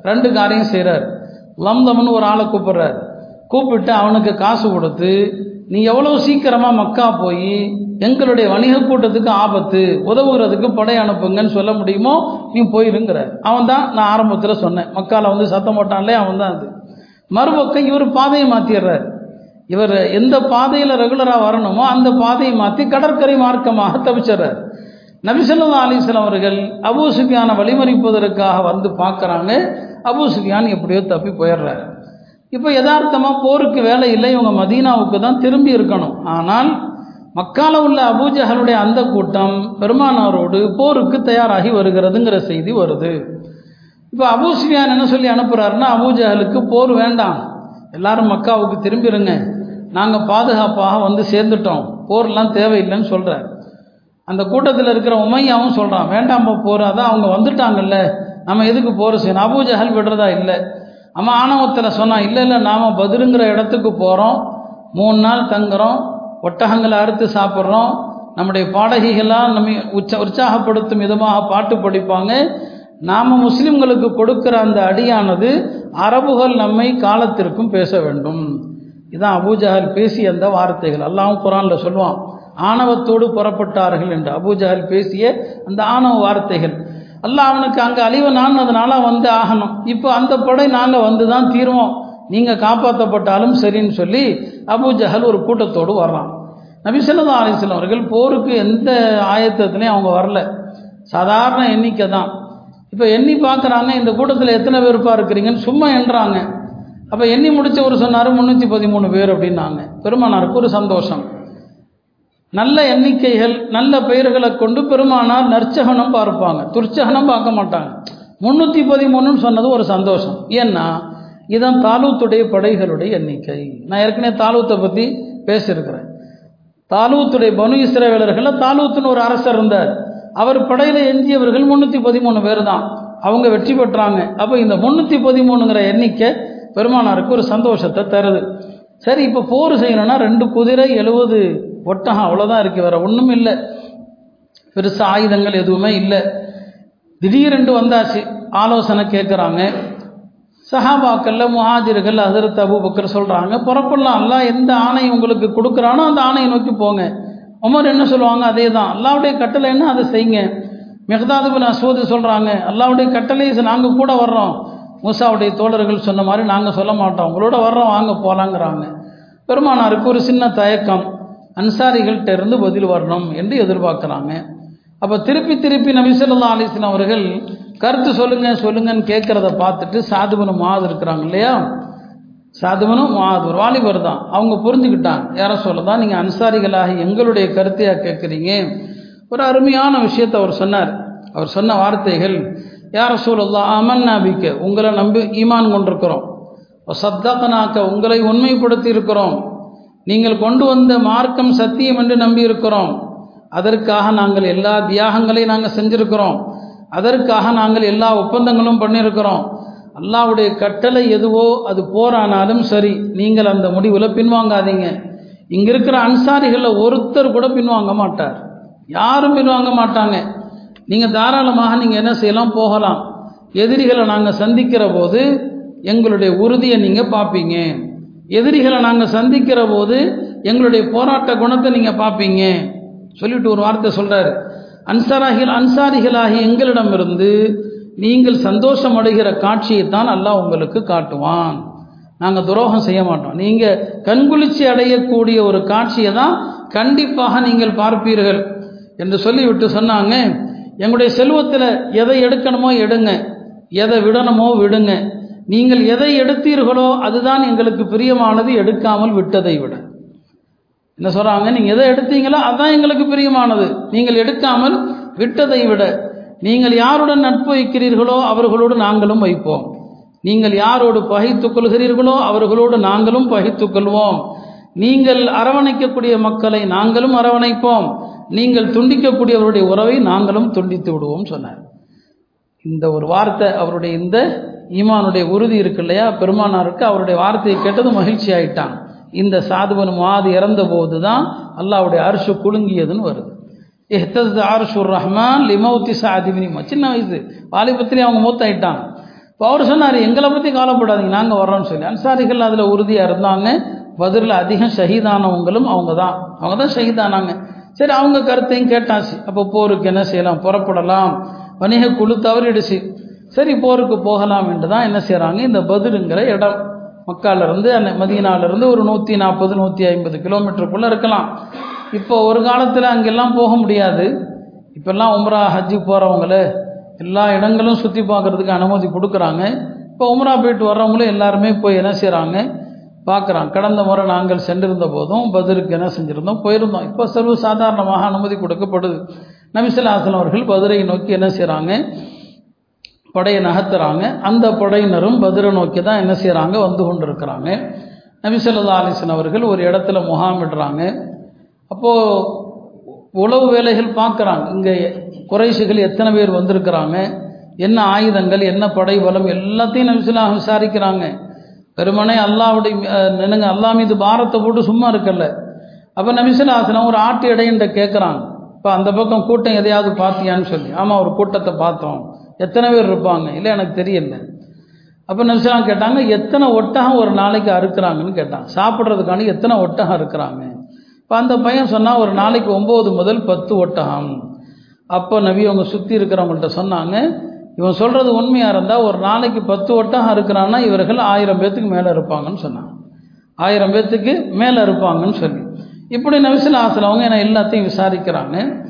ரெண்டு காரியம் செய்கிறார் லம்தம்னு ஒரு ஆளை கூப்பிட்றாரு. கூப்பிட்டு அவனுக்கு காசு கொடுத்து நீ எவ்வளோ சீக்கிரமாக மக்கா போய் எங்களுடைய வணிக கூட்டத்துக்கு ஆபத்து உதவுகிறதுக்கு படை அனுப்புங்கன்னு சொல்ல முடியுமோ நீ போயிருங்கிற அவன் தான் நான் ஆரம்பத்தில் சொன்னேன். மக்கால வந்து சத்தம் போட்டான்லே அவன் தான் அது. மறுபக்கம் இவர் பாதையை மாற்றிடுறார் இவர் எந்த பாதையில் ரெகுலராக வரணுமோ அந்த பாதையை மாற்றி கடற்கரை மார்க்கமாக தவிச்சிடுறார். நபிசல்லா அலிஸ்லாம் அவர்கள் அபூ சுஃபியானை வழிமறிப்பதற்காக வந்து பார்க்குறாங்க. அபூ சுஃபியான் எப்படியோ தப்பி போயிடுறாரு. இப்போ யதார்த்தமாக போருக்கு வேலை இல்லை இவங்க மதீனாவுக்கு தான் திரும்பி இருக்கணும். ஆனால் மக்கால உள்ள அபூஜஹலுடைய அந்த கூட்டம் பெருமானாரோடு போருக்கு தயாராகி வருகிறதுங்கிற செய்தி வருது. இப்போ அபூசியான் என்ன சொல்லி அனுப்புகிறாருன்னா அபூஜஹலுக்கு போர் வேண்டாம். எல்லாரும் மக்காவுக்கு திரும்பிடுங்க நாங்கள் பாதுகாப்பாக வந்து சேர்ந்துட்டோம். போர்லாம் தேவையில்லைன்னு சொல்கிறார் அந்த கூட்டத்தில் இருக்கிற உமையாவும் சொல்கிறான் வேண்டாம் போர் அதான் அவங்க வந்துட்டாங்கல்ல. நம்ம எதுக்கு போர் செய்யணும்? அபூஜஹல் விடுறதா இல்லை. அம்மா ஆணவத்தில் சொன்னான் இல்லை இல்லை நாம் பதிலுங்கிற இடத்துக்கு போகிறோம் மூணு நாள் தங்குறோம். ஒட்டகங்களை அறுத்து சாப்பிட்றோம். நம்முடைய பாடகிகளாக நம்ம உச்ச உற்சாகப்படுத்தும் விதமாக பாட்டு படிப்பாங்க. நாம் முஸ்லிம்களுக்கு கொடுக்கிற அந்த அடியானது அரபுகள் நம்மை காலத்திற்கும் பேச வேண்டும். இதான் அபூஜஹல் பேசிய அந்த வார்த்தைகள். அல்லாவும் குரானில் சொல்லுவான் ஆணவத்தோடு புறப்பட்டார்கள் என்று அபூஜஹல் பேசிய அந்த ஆணவ வார்த்தைகள். அல்ல அவனுக்கு அங்கே அழிவு நான் அதனால் வந்து ஆகணும். இப்போ அந்த படை நாங்கள் வந்து தான் தீருவோம். நீங்கள் காப்பாற்றப்பட்டாலும் சரின்னு சொல்லி அபு ஜஹல் ஒரு கூட்டத்தோடு வர்றான். நபிசல்லா அலிஸ்லாம் அவர்கள் போருக்கு எந்த ஆயத்தத்துலேயும் அவங்க வரல. சாதாரண எண்ணிக்கை தான். இப்போ எண்ணி பார்க்குறாங்க இந்த கூட்டத்தில் எத்தனை பேருப்பா இருக்கிறீங்கன்னு சும்மா எண்ணுறாங்க அப்போ எண்ணி முடிச்ச ஒரு சொன்னார் முந்நூற்றி பதிமூணு பேர் அப்படின்னாங்க. பெருமானாருக்கு ஒரு சந்தோஷம். நல்ல எண்ணிக்கைகள் நல்ல பெயர்களை கொண்டு பெருமானார் நற்சகனம் பார்ப்பாங்க. துர்ச்சகனம் பார்க்க மாட்டாங்க. முந்நூற்றி பதிமூணுன்னு சொன்னது ஒரு சந்தோஷம். ஏன்னா இதான் தாலூத்துடைய படைகளுடைய எண்ணிக்கை. நான் ஏற்கனவே தாலூத்தை பற்றி பேசியிருக்கிறேன். தாலூத்துடைய பனு இஸ்ரேவேலர்களில் தாலூத்துன்னு ஒரு அரசர் இருந்தார். அவர் படையில் எஞ்சியவர்கள் முந்நூற்றி பதிமூணு பேர் தான். அவங்க வெற்றி பெற்றாங்க. அப்போ இந்த முந்நூற்றி பதிமூணுங்கிற எண்ணிக்கை பெருமானாருக்கு ஒரு சந்தோஷத்தை தருது. சரி இப்போ போர் செய்யணும்னா ரெண்டு குதிரை எழுபது ஒட்டகம் அவ்வளோதான் இருக்குது வேறு ஒன்றும் இல்லை. பெருசு ஆயுதங்கள் எதுவுமே இல்லை. திடீரென்று வந்தாச்சு. ஆலோசனை கேட்குறாங்க சஹாபாக்கள்ல முஹாஜிர்கள் ஹசரத் அபுபக்கர் சொல்கிறாங்க புறப்படலாம் அல்லா எந்த ஆணை உங்களுக்கு கொடுக்குறானோ அந்த ஆணையை நோக்கி போங்க. உமர் என்ன சொல்லுவாங்க? அதே தான் அல்லாவுடைய கட்டளைன்னா அதை செய்யுங்க மெஹதாதுபின் அசோது சொல்கிறாங்க அல்லாவுடைய கட்டளை நாங்கள் கூட வர்றோம். மூசாவுடைய தோழர்கள் சொன்ன மாதிரி நாங்கள் சொல்ல மாட்டோம். உங்களோட வர்றோம் வாங்க போகலாங்கிறாங்க பெருமானாருக்கு ஒரு சின்ன தயக்கம். அன்சாரிகள்கிட்ட இருந்து பதில் வரணும் என்று எதிர்பார்க்குறாங்க. அப்போ திருப்பி திருப்பி நபி ஸல்லல்லாஹு அவர்கள் கருத்து சொல்லுங்க சொல்லுங்கன்னு கேட்குறத பார்த்துட்டு சாதுபனும் மாது இருக்கிறாங்க இல்லையா? சாதுவனும் மாது ஒரு வாலிபர் தான். அவங்க புரிஞ்சுக்கிட்டாங்க. யார சொல்லதான் நீங்கள் அன்சாரிகளாக எங்களுடைய கருத்தையாக கேட்குறீங்க. ஒரு அருமையான விஷயத்தை அவர் சொன்னார். அவர் சொன்ன வார்த்தைகள் யார சூழல்லா அமன் நாபிக்க உங்களை நம்பி ஈமான் கொண்டிருக்கிறோம். சத்தகனாக்க உங்களை உண்மைப்படுத்தி இருக்கிறோம் நீங்கள் கொண்டு வந்த மார்க்கம் சத்தியம் என்று நம்பி இருக்கிறோம் அதற்காக நாங்கள் எல்லா தியாகங்களையும் நாங்கள் செஞ்சுருக்கிறோம். அதற்காக நாங்கள் எல்லா ஒப்பந்தங்களும் பண்ணியிருக்கிறோம். அல்லாவுடைய கட்டளை எதுவோ அது போரானாலும் சரி நீங்கள் அந்த முடிவில் பின்வாங்காதீங்க. இங்கே இருக்கிற அன்சாரிகளில் ஒருத்தர் கூட பின்வாங்க மாட்டார். யாரும் பின்வாங்க மாட்டாங்க. நீங்கள் தாராளமாக நீங்கள் என்ன செய்யலாம் போகலாம். எதிரிகளை நாங்கள் சந்திக்கிற போது எங்களுடைய உறுதியை நீங்கள் பார்ப்பீங்க. எதிரிகளை நாங்கள் சந்திக்கிற போது எங்களுடைய போராட்ட குணத்தை நீங்கள் பார்ப்பீங்க. சொல்லிட்டு ஒரு வார்த்தை சொல்கிறாரு அன்சாராகில் அன்சாரிகளாகி எங்களிடமிருந்து நீங்கள் சந்தோஷம் அடைகிற காட்சியை தான் அல்லாஹ் உங்களுக்கு காட்டுவான். நாங்கள் துரோகம் செய்ய மாட்டோம். நீங்கள் கண்குளிச்சி அடையக்கூடிய ஒரு காட்சியை தான் கண்டிப்பாக நீங்கள் பார்ப்பீர்கள் என்று சொல்லிவிட்டு சொன்னாங்க. எங்களுடைய செல்வத்தில் எதை எடுக்கணுமோ எடுங்க. எதை விடணுமோ விடுங்க. நீங்கள் எதை எடுத்தீர்களோ அதுதான் எங்களுக்கு பிரியமானது எடுக்காமல் விட்டதை விட. என்ன சொல்கிறாங்க நீங்கள் எதை எடுத்தீங்களோ அதுதான் எங்களுக்கு பிரியமானது. நீங்கள் எடுக்காமல் விட்டதை விட. நீங்கள் யாருடன் நட்பு வைக்கிறீர்களோ அவர்களோடு நாங்களும் வைப்போம். நீங்கள் யாரோடு பகைத்துக் கொள்கிறீர்களோ அவர்களோடு நாங்களும் பகைத்துக் கொள்வோம். நீங்கள் அரவணைக்கக்கூடிய மக்களை நாங்களும் அரவணைப்போம். நீங்கள் துண்டிக்கக்கூடியவருடைய உறவை நாங்களும் துண்டித்து விடுவோம் சொன்னார். இந்த ஒரு வார்த்தை அவருடைய இந்த ஈமானுடைய உறுதி இருக்கு இல்லையா? பெருமானாருக்கு அவருடைய வார்த்தையை கேட்டது மகிழ்ச்சி ஆயிட்டான். இந்த சாதுவன் மாது இறந்த போது தான் அல்லாவுடைய அரிசு குலுங்கியதுன்னு வருது. எஹ்தஸ் ஆர்ஷுர் ரஹ்மான் லிமௌத்தி சாதிபினிமா சின்ன வயசு. வாலிபத்திலே அவங்க மூத்தாயிட்டாங்க. இப்போ அவர் சொன்னார் எங்களை பற்றி கவலைப்படாதீங்க நாங்கள் வர்றோம்னு சொல்லி. அன்சாரிகள் அதில் உறுதியாக இருந்தாங்க. பதிலில் அதிகம் ஷஹீதானவங்களும் அவங்க தான் அவங்க தான் ஷஹீதானாங்க. சரி அவங்க கருத்தையும் கேட்டாச்சு. அப்போ போருக்கு என்ன செய்யலாம்? புறப்படலாம். வணிக குழு தவறிடுச்சு. சரி போருக்கு போகலாம் என்று தான் என்ன செய்கிறாங்க இந்த பதிலுங்கிற இடம். மக்காலிருந்து அந்த மதியனாலிருந்து ஒரு நூற்றி நாற்பது நூற்றி ஐம்பது கிலோமீட்டருக்குள்ளே இருக்கலாம். இப்போ ஒரு காலத்தில் அங்கெல்லாம் போக முடியாது. இப்போல்லாம் உம்ரா ஹஜ்ஜி போகிறவங்களே எல்லா இடங்களும் சுற்றி பார்க்குறதுக்கு அனுமதி கொடுக்குறாங்க. இப்போ உம்ரா போயிட்டு வர்றவங்களும் எல்லாருமே போய் என்ன செய்கிறாங்க பார்க்குறான். கடந்த முறை நாங்கள் சென்றிருந்த போதும் பதிலுக்கு என்ன செஞ்சுருந்தோம்? போயிருந்தோம். இப்போ சர்வ சாதாரணமாக அனுமதி கொடுக்கப்படுது. நமிசலாசன் அவர்கள் பதிரை நோக்கி என்ன செய்கிறாங்க படையை நகர்த்துறாங்க. அந்த படையினரும் பதிரை நோக்கி தான் என்ன செய்கிறாங்க வந்து கொண்டிருக்கிறாங்க. நபிசல்லா அலிசன் அவர்கள் ஒரு இடத்துல முகாமிடுறாங்க அப்போது உளவு வேலைகள் பார்க்குறாங்க. இங்கே குறைசிகள் எத்தனை பேர் வந்திருக்கிறாங்க? என்ன ஆயுதங்கள் என்ன படை பலம் எல்லாத்தையும் நபிசுல்லா விசாரிக்கிறாங்க. வெறுமனே அல்லாவுடைய நினைங்க அல்லா மீது பாரத்தை போட்டு சும்மா இருக்கல அப்போ நபிசுல்லாசனம் ஒரு ஆட்டு இடையின்ற கேட்குறாங்க இப்போ அந்த பக்கம் கூட்டம் எதையாவது பார்த்தியான்னு சொல்லி. ஆமாம் ஒரு கூட்டத்தை பார்த்தோம். எத்தனை பேர் இருப்பாங்க? இல்லை எனக்கு தெரியல. அப்போ நபிசுலாம் கேட்டாங்க எத்தனை ஒட்டகம் ஒரு நாளைக்கு அறுக்கிறாங்கன்னு கேட்டாங்க. சாப்பிட்றதுக்காண்டி எத்தனை ஒட்டகம் அறுக்கிறாங்க? இப்போ அந்த பையன் சொன்னால் ஒரு நாளைக்கு ஒம்பது முதல் பத்து ஒட்டகம். அப்போ நபி அவங்க சுற்றி இருக்கிறவங்கள்ட்ட சொன்னாங்க இவன் சொல்கிறது உண்மையாக இருந்தால் ஒரு நாளைக்கு பத்து ஒட்டகம் இருக்கிறான்னா இவர்கள் ஆயிரம் பேர்த்துக்கு மேலே இருப்பாங்கன்னு சொன்னாங்க. ஆயிரம் பேர்த்துக்கு மேலே இருப்பாங்கன்னு சொல்லி. இப்படி நபிசுல் ஆசல் அவங்க என்ன எல்லாத்தையும் விசாரிக்கிறாங்க.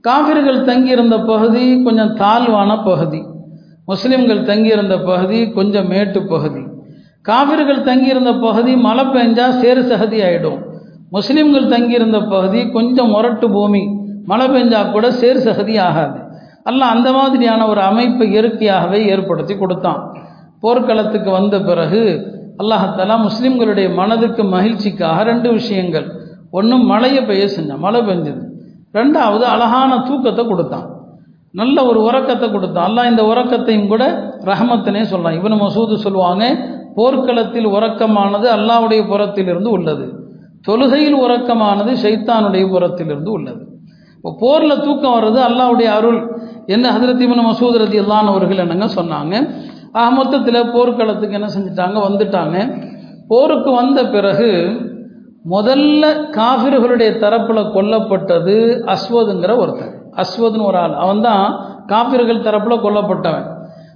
காவிர்கள் தங்கியிருந்த பகுதி கொஞ்சம் தாழ்வான பகுதி. முஸ்லிம்கள் தங்கியிருந்த பகுதி கொஞ்சம் மேட்டு பகுதி. காவிர்கள் தங்கியிருந்த பகுதி மழை பெஞ்சா சேறு சகதி ஆயிடும். முஸ்லிம்கள் தங்கியிருந்த பகுதி கொஞ்சம் முரட்டு பூமி. மழை பெஞ்சா கூட சேறு சகதி ஆகாது. அல்ல அந்த மாதிரியான ஒரு அமைப்பை இயற்கையாகவே ஏற்படுத்தி கொடுத்தான். போர்க்களத்துக்கு வந்த பிறகு அல்லாஹாலா முஸ்லீம்களுடைய மனதுக்கு மகிழ்ச்சிக்காக ரெண்டு விஷயங்கள். ஒன்று மழையை பெய்ய செஞ்சான் மழை பெஞ்சது. ரெண்டாவது அழகான தூக்கத்தை கொடுத்தான். நல்ல ஒரு உறக்கத்தை கொடுத்தான். அல்லாஹ் இந்த உறக்கத்தையும் கூட ரஹமத்தினே சொல்லலாம் இவனு மசூது சொல்லுவாங்க போர்க்களத்தில் உறக்கமானது அல்லாவுடைய புறத்திலிருந்து உள்ளது. தொழுகையில் உறக்கமானது ஷைத்தானுடைய புறத்திலிருந்து உள்ளது. இப்போ போரில் தூக்கம் வர்றது அல்லாவுடைய அருள். என்ன ஹதரத் இவனு மசூத் ரதி அவர்கள் என்னங்க சொன்னாங்க? ஆக மொத்தத்தில் போர்க்களத்துக்கு என்ன செஞ்சிட்டாங்க? வந்துட்டாங்க. போருக்கு வந்த பிறகு முதல்ல காஃபிர்களுடைய தரப்பில் கொல்லப்பட்டது அஸ்வதுங்கிற ஒருத்தன். அஸ்வதுன்னு ஒரு ஆள். அவன் தான் காஃபிர்கள் தரப்பில் கொல்லப்பட்டவன்.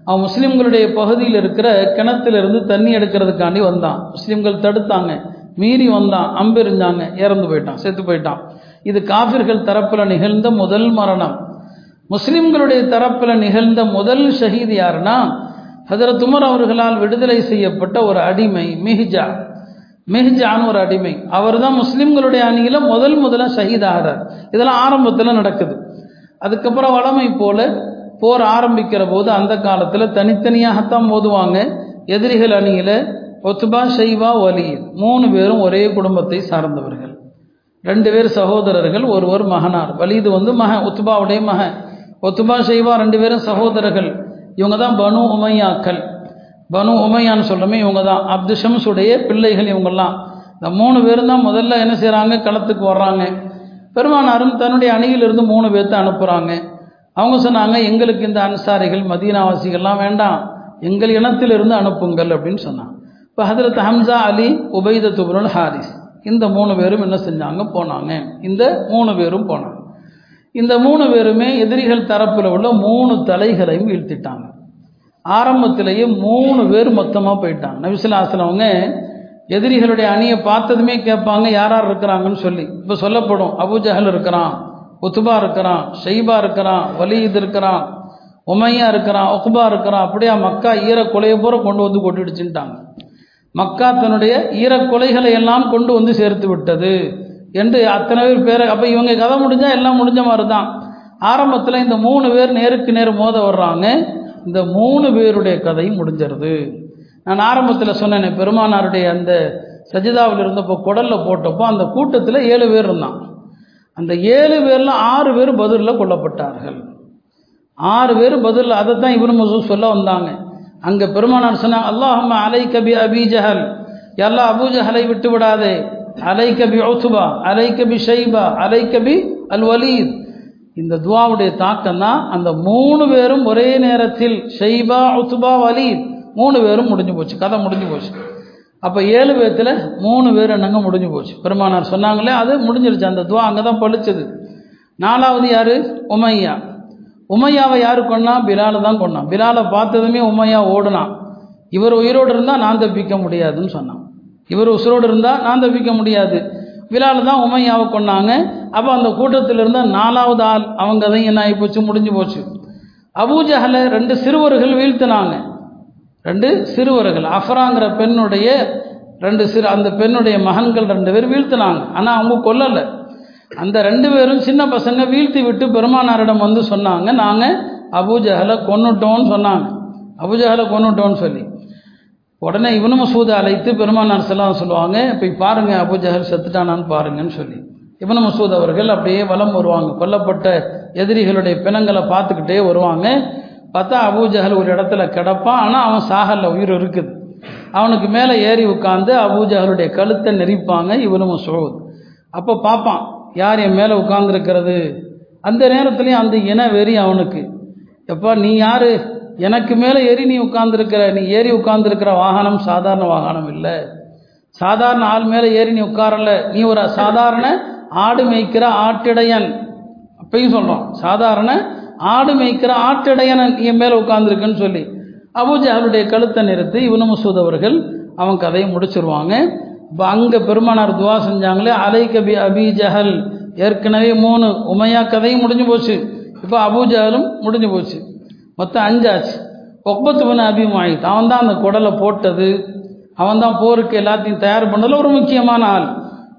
அவன் முஸ்லீம்களுடைய பகுதியில் இருக்கிற கிணத்திலிருந்து தண்ணி எடுக்கிறதுக்காண்டி வந்தான். முஸ்லீம்கள் தடுத்தாங்க. மீறி வந்தான். அம்பெறிஞ்சாங்க இறந்து போயிட்டான். செத்து போயிட்டான். இது காஃபிர்கள் தரப்பில் நிகழ்ந்த முதல் மரணம். முஸ்லிம்களுடைய தரப்பில் நிகழ்ந்த முதல் ஷஹீத் யாருன்னா ஹதரத் உமர் அவர்களால் விடுதலை செய்யப்பட்ட ஒரு அடிமை மிஹ்ஜா. மிஹ்ஜான்னு ஒரு அடிமை. அவர் தான் முஸ்லிம்களுடைய அணியில் முதல் முதல்ல ஷஹீத் ஆகிறார். இதெல்லாம் ஆரம்பத்தில் நடக்குது. அதுக்கப்புறம் வளமை போல போர் ஆரம்பிக்கிற போது அந்த காலத்தில் தனித்தனியாகத்தான் மோதுவாங்க. எதிரிகள் அணியில் ஒத்துபா ஷைவா ஒலி மூணு பேரும் ஒரே குடும்பத்தை சார்ந்தவர்கள். ரெண்டு பேர் சகோதரர்கள் ஒருவர் மகனார். வலிது வந்து மகன் ஒத்துபாவுடைய மகன். ஒத்துபா ஷைவா ரெண்டு பேரும் சகோதரர்கள். இவங்க தான் பனு உமையாக்கள். பனு உமையான்னு சொல்கிறோமே இவங்க தான் அப்து ஷம்ஸுடைய பிள்ளைகள் இவங்கெல்லாம். இந்த மூணு பேரும் தான் முதல்ல என்ன செய்கிறாங்க களத்துக்கு வர்றாங்க. பெருமானாரும் தன்னுடைய அணியிலிருந்து மூணு பேர்த்த அனுப்புகிறாங்க அவங்க சொன்னாங்க எங்களுக்கு இந்த அன்சாரிகள் மதீனாவாசிகள்லாம் வேண்டாம். எங்கள் இனத்திலிருந்து அனுப்புங்கள் அப்படின்னு சொன்னாங்க. இப்போ ஹதரத் ஹம்சா அலி உபைத துபுல் ஹாரிஸ். இந்த மூணு பேரும் என்ன செஞ்சாங்க? போனாங்க. இந்த மூணு பேரும் போனாங்க. இந்த மூணு பேருமே எதிரிகள் தரப்பில் உள்ள மூணு தலைகளையும் வீழ்த்திட்டாங்க. ஆரம்பத்திலேயே மூணு பேர் மொத்தமாக போயிட்டாங்க. நபிசுல்லாசனவங்க எதிரிகளுடைய அணியை பார்த்ததுமே கேட்பாங்க யார் யார் இருக்கிறாங்கன்னு சொல்லி. இப்போ சொல்லப்படும். அபுஜஹல் இருக்கிறான் உத்துபா இருக்கிறான் ஷெய்பா இருக்கிறான் வலீத் இருக்கிறான் உமையா இருக்கிறான் ஒக்குபா இருக்கிறான். அப்படியே மக்கா ஈர கொலையை பூரா கொண்டு வந்து கொட்டிடுச்சுட்டாங்க மக்கா தன்னுடைய ஈர கொலைகளை எல்லாம் கொண்டு வந்து சேர்த்து விட்டது என்று அத்தனை பேர் பேரை அப்போ இவங்க கதை முடிஞ்சால் எல்லாம் முடிஞ்ச மாதிரி தான் ஆரம்பத்தில் இந்த மூணு பேர் நேருக்கு நேர் மோத வர்றாங்க. இந்த மூணு பேருடைய கதையும் முடிஞ்சிருது. நான் ஆரம்பத்தில் சொன்னேன் பெருமானாருடைய அந்த சஜிதாவில் இருந்தப்போ குடலில் போட்டப்போ அந்த கூட்டத்தில் ஏழு பேர் இருந்தான் அந்த ஏழு பேரில் ஆறு பேர் பதிலில் கொல்லப்பட்டார்கள். ஆறு பேர் பதில் அதை தான் இவனு மசூத் சொல்ல வந்தாங்க. அங்கே பெருமானார் சொன்ன அல்லாஹம் அலை கபி அபி ஜஹல். எல்லா அபூஜஹலை விட்டு விடாதே. அலை கபி ஒத்துபா அலை கபி ஷைபா. அலை கபி அல் வலீத். இந்த துவாவுடைய தாக்கம் தான் அந்த மூணு பேரும் ஒரே நேரத்தில் ஷைபா ஒத்துபா வலீத் மூணு பேரும் முடிஞ்சு போச்சு. கதை முடிஞ்சு போச்சு. அப்போ ஏழு பேர்த்தில் மூணு பேர் என்னங்க முடிஞ்சு போச்சு? பெருமானார் சொன்னாங்களே அது முடிஞ்சிருச்சு. அந்த துவா அங்கே தான் பழிச்சது. நாலாவது யார்? உமையா. உமையாவை யார் கொன்னா? பிலாலை தான் கொன்னான் பிலாலை பார்த்ததுமே உமையா ஓடுனான் இவர் உயிரோடு இருந்தால் நான் தப்பிக்க முடியாதுன்னு சொன்னான். இவர் உசுரோடு இருந்தால் நான் தப்பிக்க முடியாது. பிலால் தான் உமையாவை கொன்னாங்க. அப்போ அந்த கூட்டத்தில் இருந்தால் நாலாவது ஆள் அவங்க தான் என்ன ஆகி போச்சு? முடிஞ்சு போச்சு. அபூஜஹலை ரெண்டு சிறுவர்கள் வீழ்த்தினாங்க. ரெண்டு சிறுவர்கள். அஃபராங்கிற பெண்ணுடைய ரெண்டு சிறு அந்த பெண்ணுடைய மகன்கள் ரெண்டு பேர் வீழ்த்தினாங்க. ஆனால் அவங்க கொல்லலை. அந்த ரெண்டு பேரும் சின்ன பசங்க வீழ்த்தி விட்டு பெருமானாரிடம் வந்து சொன்னாங்க. நாங்கள் அபுஜஹலை கொன்னுட்டோம்னு சொன்னாங்க. அபுஜஹலை கொன்னுட்டோம்னு சொல்லி. உடனே இவனு மசூதை அழைத்து பெருமானார் செல்லாம் சொல்லுவாங்க போய் பாருங்க அபுஜஹல் செத்துட்டானான்னு பாருங்கன்னு சொல்லி. இவனு மசூத் அவர்கள் அப்படியே வலம் வருவாங்க. கொல்லப்பட்ட எதிரிகளுடைய பிணங்களை பார்த்துக்கிட்டே வருவாங்க. பார்த்தா அபூஜஹல் ஒரு இடத்துல கிடப்பான். ஆனால் அவன் சாகல்ல உயிர் இருக்குது. அவனுக்கு மேலே ஏறி உட்காந்து அபூஜஹலுடைய கழுத்தை நெரிப்பாங்க இவனு மசூத். அப்போ பார்ப்பான் யார் என் மேலே உட்கார்ந்துருக்கிறது? அந்த நேரத்துலையும் அந்த இன வெறி அவனுக்கு. எப்பா நீ யார்? எனக்கு மேலே ஏறி நீ உட்கார்ந்துருக்கிற நீ ஏறி உட்கார்ந்துருக்கிற வாகனம் சாதாரண வாகனம் இல்லை. சாதாரண ஆள் மேலே ஏறி நீ உட்காரல. நீ ஒரு சாதாரண ஆடு மேய்க்கிற ஆட்டிடையன். அப்பையும் சொல்கிறோம் சாதாரண ஆடு மேய்க்கிற ஆட்டிடையன் நீ மேலே உட்கார்ந்துருக்குன்னு சொல்லி. அபூஜாலுடைய கழுத்தை நிறுத்தி இவனு மசூத் அவர்கள் அவன் கதையை முடிச்சிருவாங்க. இப்போ அங்கே பெருமானார் துவா செஞ்சாங்களே அலை கபி அபி ஜஹல். ஏற்கனவே மூணு உமையா கதையும் முடிஞ்சு போச்சு. இப்போ அபுஜஹலும் முடிஞ்சு போச்சு. மொத்தம் அஞ்சாச்சு. ஒப்பத்து பண்ண அபிமாயித் அவன் தான் அந்த குடலை போட்டது. அவன் தான் போருக்கு எல்லாத்தையும் தயார் பண்ணதில் ஒரு முக்கியமான ஆள்.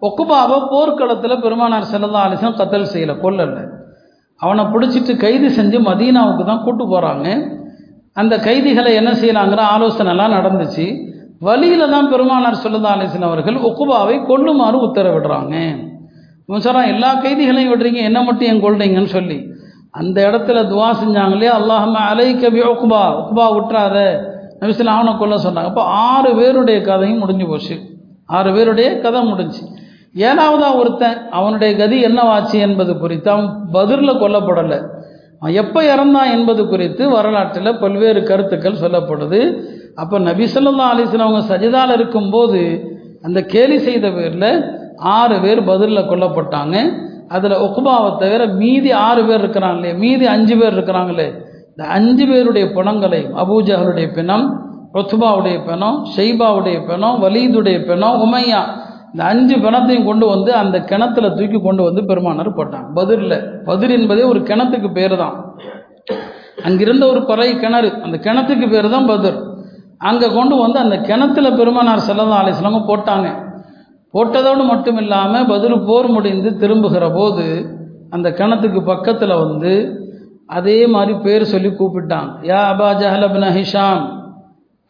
ஒக்குபாவை போர்க்களத்தில் பெருமானார் செல்லதா அலிசன் கத்தல் செய்யலை கொல்லலை. அவனை பிடிச்சிட்டு கைது செஞ்சு மதீனாவுக்கு தான் கூட்டு போகிறாங்க அந்த கைதிகளை என்ன செய்யலாங்கிற ஆலோசனைலாம் நடந்துச்சு. வழியில தான் பெருமானார் சொல்லதா அலிஸ்லாம் அவர்கள் ஒக்குபாவை கொல்லுமாறு உத்தரவிடுறாங்க. முசரா எல்லா கைதிகளையும் விடுறீங்க என்ன மட்டும் என் கொள்றீங்கன்னு சொல்லி. அந்த இடத்துல துவா செஞ்சாங்களே அல்லாஹம்ம அலை கபி ஒக்குபா ஒக்குபா விட்டுறாத. நபிசில் அவனை கொல்ல சொன்னாங்க. அப்போ ஆறு பேருடைய கதையும் முடிஞ்சு போச்சு. ஆறு பேருடைய கதை முடிஞ்சு. ஏழாவதா ஒருத்தன் அவனுடைய கதி என்னவாச்சு என்பது குறித்து அவன் பதிரில் கொல்லப்படலை. அவன் எப்போ இறந்தான் என்பது குறித்து வரலாற்றில் பல்வேறு கருத்துக்கள் சொல்லப்படுது. அப்போ நபி சொல்லா அலிஸ்லாம் அவங்க சஜிதாவில் இருக்கும்போது அந்த கேலி செய்த பேரில் ஆறு பேர் பதிலில் கொல்லப்பட்டாங்க. அதில் ஒக்குபாவை தவிர மீதி ஆறு பேர் இருக்கிறாங்களே மீதி அஞ்சு பேர் இருக்கிறாங்களே இந்த அஞ்சு பேருடைய பிணங்களை அபூஜஹலுடைய பிணம் ரொத்துபாவுடைய பிணம் ஷெய்பாவுடைய பிணம் வலீதுடைய பிணம் உமையா இந்த அஞ்சு பிணத்தையும் கொண்டு வந்து அந்த கிணத்துல தூக்கி கொண்டு வந்து பெருமானார் போட்டாங்க. பதிரில் பதிர் என்பதே ஒரு கிணத்துக்கு பேர் தான் அங்கிருந்த ஒரு பறை கிணறு அந்த கிணத்துக்கு பேர் தான் பதிர் அங்கே கொண்டு வந்து அந்த கிணத்துல பெருமானார் செல்லதா அலிஸ்லாம போட்டாங்க. போட்டதோடு மட்டும் இல்லாமல் பதில் போர் முடிந்து திரும்புகிற போது அந்த கிணத்துக்கு பக்கத்தில் வந்து அதே மாதிரி பேர் சொல்லி கூப்பிட்டாங்க. யா அபா ஜஹல் அபின் ஹிஷாம்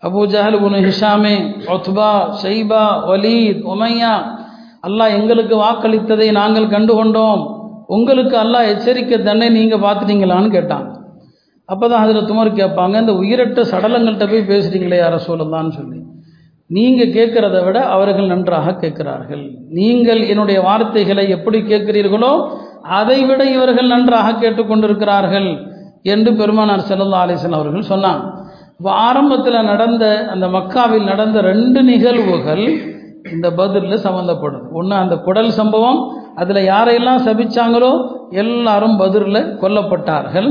அபு ஜஹல் புனு ஹிஷாமே ஒத்பா ஷைபா வலீத் உமையா அல்லாஹ் எங்களுக்கு வாக்களித்ததை நாங்கள் கண்டு கொண்டோம் உங்களுக்கு அல்லாஹ் எச்சரிக்கை தன்னை நீங்கள் பார்த்துட்டீங்களான்னு கேட்டான் அப்போ தான் அதில் துமர் கேட்பாங்க இந்த உயிரற்ற சடலங்கள்கிட்ட போய் பேசுகிறீங்களே யார சொல்லலான்னு சொல்லி. நீங்கள் கேட்குறத விட அவர்கள் நன்றாக கேட்கிறார்கள். நீங்கள் என்னுடைய வார்த்தைகளை எப்படி கேட்கிறீர்களோ அதை விட இவர்கள் நன்றாக கேட்டுக்கொண்டிருக்கிறார்கள் என்று பெருமானார் செல்லல்லா அலிசன் அவர்கள் சொன்னாங்க. இப்போ ஆரம்பத்தில் நடந்த அந்த மக்காவில் நடந்த ரெண்டு நிகழ்வுகள் இந்த பதிலில் சம்மந்தப்படுது ஒன்று அந்த குடல் சம்பவம் அதில் யாரையெல்லாம் சபிச்சாங்களோ எல்லாரும் பதிலில் கொல்லப்பட்டார்கள்.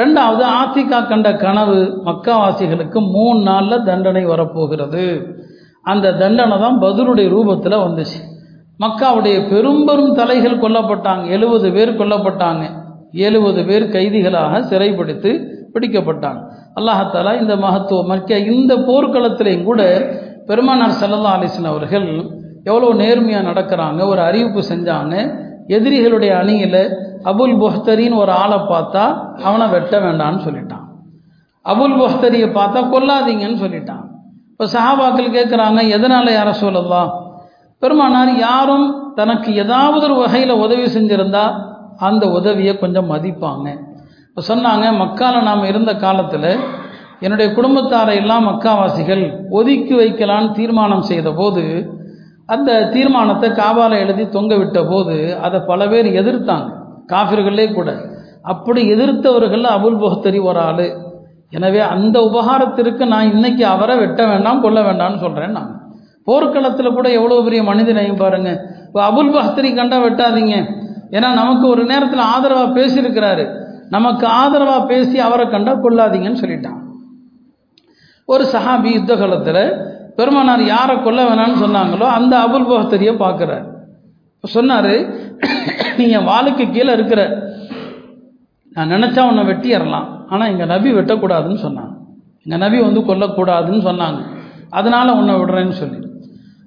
ரெண்டாவது ஆத்திகா கண்ட கனவு மக்காவாசிகளுக்கு மூணு நாளில் தண்டனை வரப்போகிறது. அந்த தண்டனை தான் பதிலுடைய ரூபத்தில் வந்துச்சு. மக்காவுடைய பெரும்பெரும் தலைகள் கொல்லப்பட்டாங்க. எழுபது பேர் கொல்லப்பட்டாங்க. எழுபது பேர் கைதிகளாக சிறைப்படுத்தி பிடிக்கப்பட்டாங்க. அல்லாஹாலா இந்த மகத்துவம் மக்க இந்த போர்க்களத்திலையும் கூட பெருமானார் சல்லல்லா அலிஸ்லாம் அவர்கள் எவ்வளோ நேர்மையாக நடக்கிறாங்க ஒரு அறிவிப்பு செஞ்சாங்க. எதிரிகளுடைய அணியில் அபுல் புஹ்தரின்னு ஒரு ஆளை பார்த்தா அவனை வெட்ட வேண்டான்னு சொல்லிட்டான். அபுல் புஹ்தரியை பார்த்தா கொல்லாதீங்கன்னு சொல்லிட்டான். இப்போ சஹாபாக்கள் கேட்குறாங்க எதனால் யார சொல்லலாம் பெருமானார் யாரும் தனக்கு ஏதாவது ஒரு வகையில் உதவி செஞ்சுருந்தா அந்த உதவியை கொஞ்சம் மதிப்பாங்க. இப்போ சொன்னாங்க மக்கால நாம் இருந்த காலத்தில் என்னுடைய குடும்பத்தாரை எல்லாம் மக்காவாசிகள் ஒதுக்கி வைக்கலான்னு தீர்மானம் செய்த போது அந்த தீர்மானத்தை காபால எழுதி தொங்க விட்ட போது அதை பல பேர் எதிர்த்தாங்க. காஃபிர்களே கூட. அப்படி எதிர்த்தவர்கள் அபுல் புஹத்தரி ஒரு ஆள். எனவே அந்த உபகாரத்திற்கு நான் இன்னைக்கு அவரை வெட்ட வேண்டாம் கொல்ல வேண்டாம்னு சொல்கிறேன் நான். போர்க்களத்தில் கூட எவ்வளோ பெரிய மனிதனையும் பாருங்கள் இப்போ அபுல் பஹ்தரி கண்டா வெட்டாதீங்க. ஏன்னா நமக்கு ஒரு நேரத்தில் ஆதரவாக பேசியிருக்கிறாரு. நமக்கு ஆதரவாக பேசி அவரை கண்டா கொல்லாதீங்கன்னு சொல்லிட்டான். ஒரு சஹாபி யுத்த காலத்தில் பெருமானார் யாரை கொல்ல வேணாம்னு சொன்னாங்களோ அந்த அபுல் பஹ்தரியை பார்க்குறாரு. சொன்னார் நீங்கள் வாளுக்கு கீழே இருக்கிற நான் நினச்சா உன்னை வெட்டிடலாம் ஆனால் எங்கள் நபி வெட்டக்கூடாதுன்னு சொன்னாங்க. எங்கள் நபி வந்து கொல்லக்கூடாதுன்னு சொன்னாங்க. அதனால் உன்னை விடுறேன்னு சொல்லி.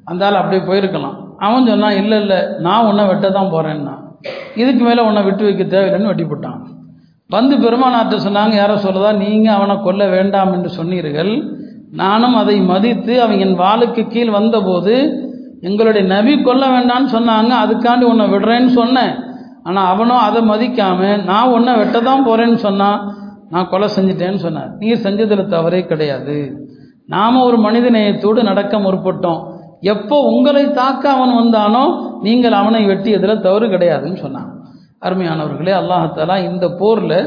அந்த ஆள் அப்படியே போயிருக்கலாம். அவன் சொன்னான் இல்லை இல்லை நான் உன்னை வெட்ட தான் போகிறேன்னா இதுக்கு மேலே உன்னை விட்டு வைக்க தேவையில்லைன்னு வெட்டி போட்டான் வந்து பெருமானார்ட்ட சொன்னாங்க யாரோ சொல்லதா நீங்கள் அவனை கொல்ல வேண்டாம் என்று சொன்னீர்கள். நானும் அதை மதித்து அவன் என் வாளுக்கு கீழ் வந்தபோது எங்களுடைய நபி கொல்ல வேண்டாம்னு சொன்னாங்க அதுக்காண்டி உன்னை விடுறேன்னு சொன்னேன். ஆனால் அவனும் அதை மதிக்காமல் நான் உன்னை வெட்ட தான் போகிறேன்னு சொன்னான் நான் கொலை செஞ்சிட்டேன்னு சொன்னார். நீர் செஞ்சதில் தவறே கிடையாது. நாம் ஒரு மனித நேயத்தோடு நடக்க முற்பட்டோம். எப்போ உங்களை தாக்க அவன் வந்தானோ நீங்கள் அவனை வெட்டியதில் தவறு கிடையாதுன்னு சொன்னான். அருமையானவர்களே அல்லாஹாலா இந்த போரில்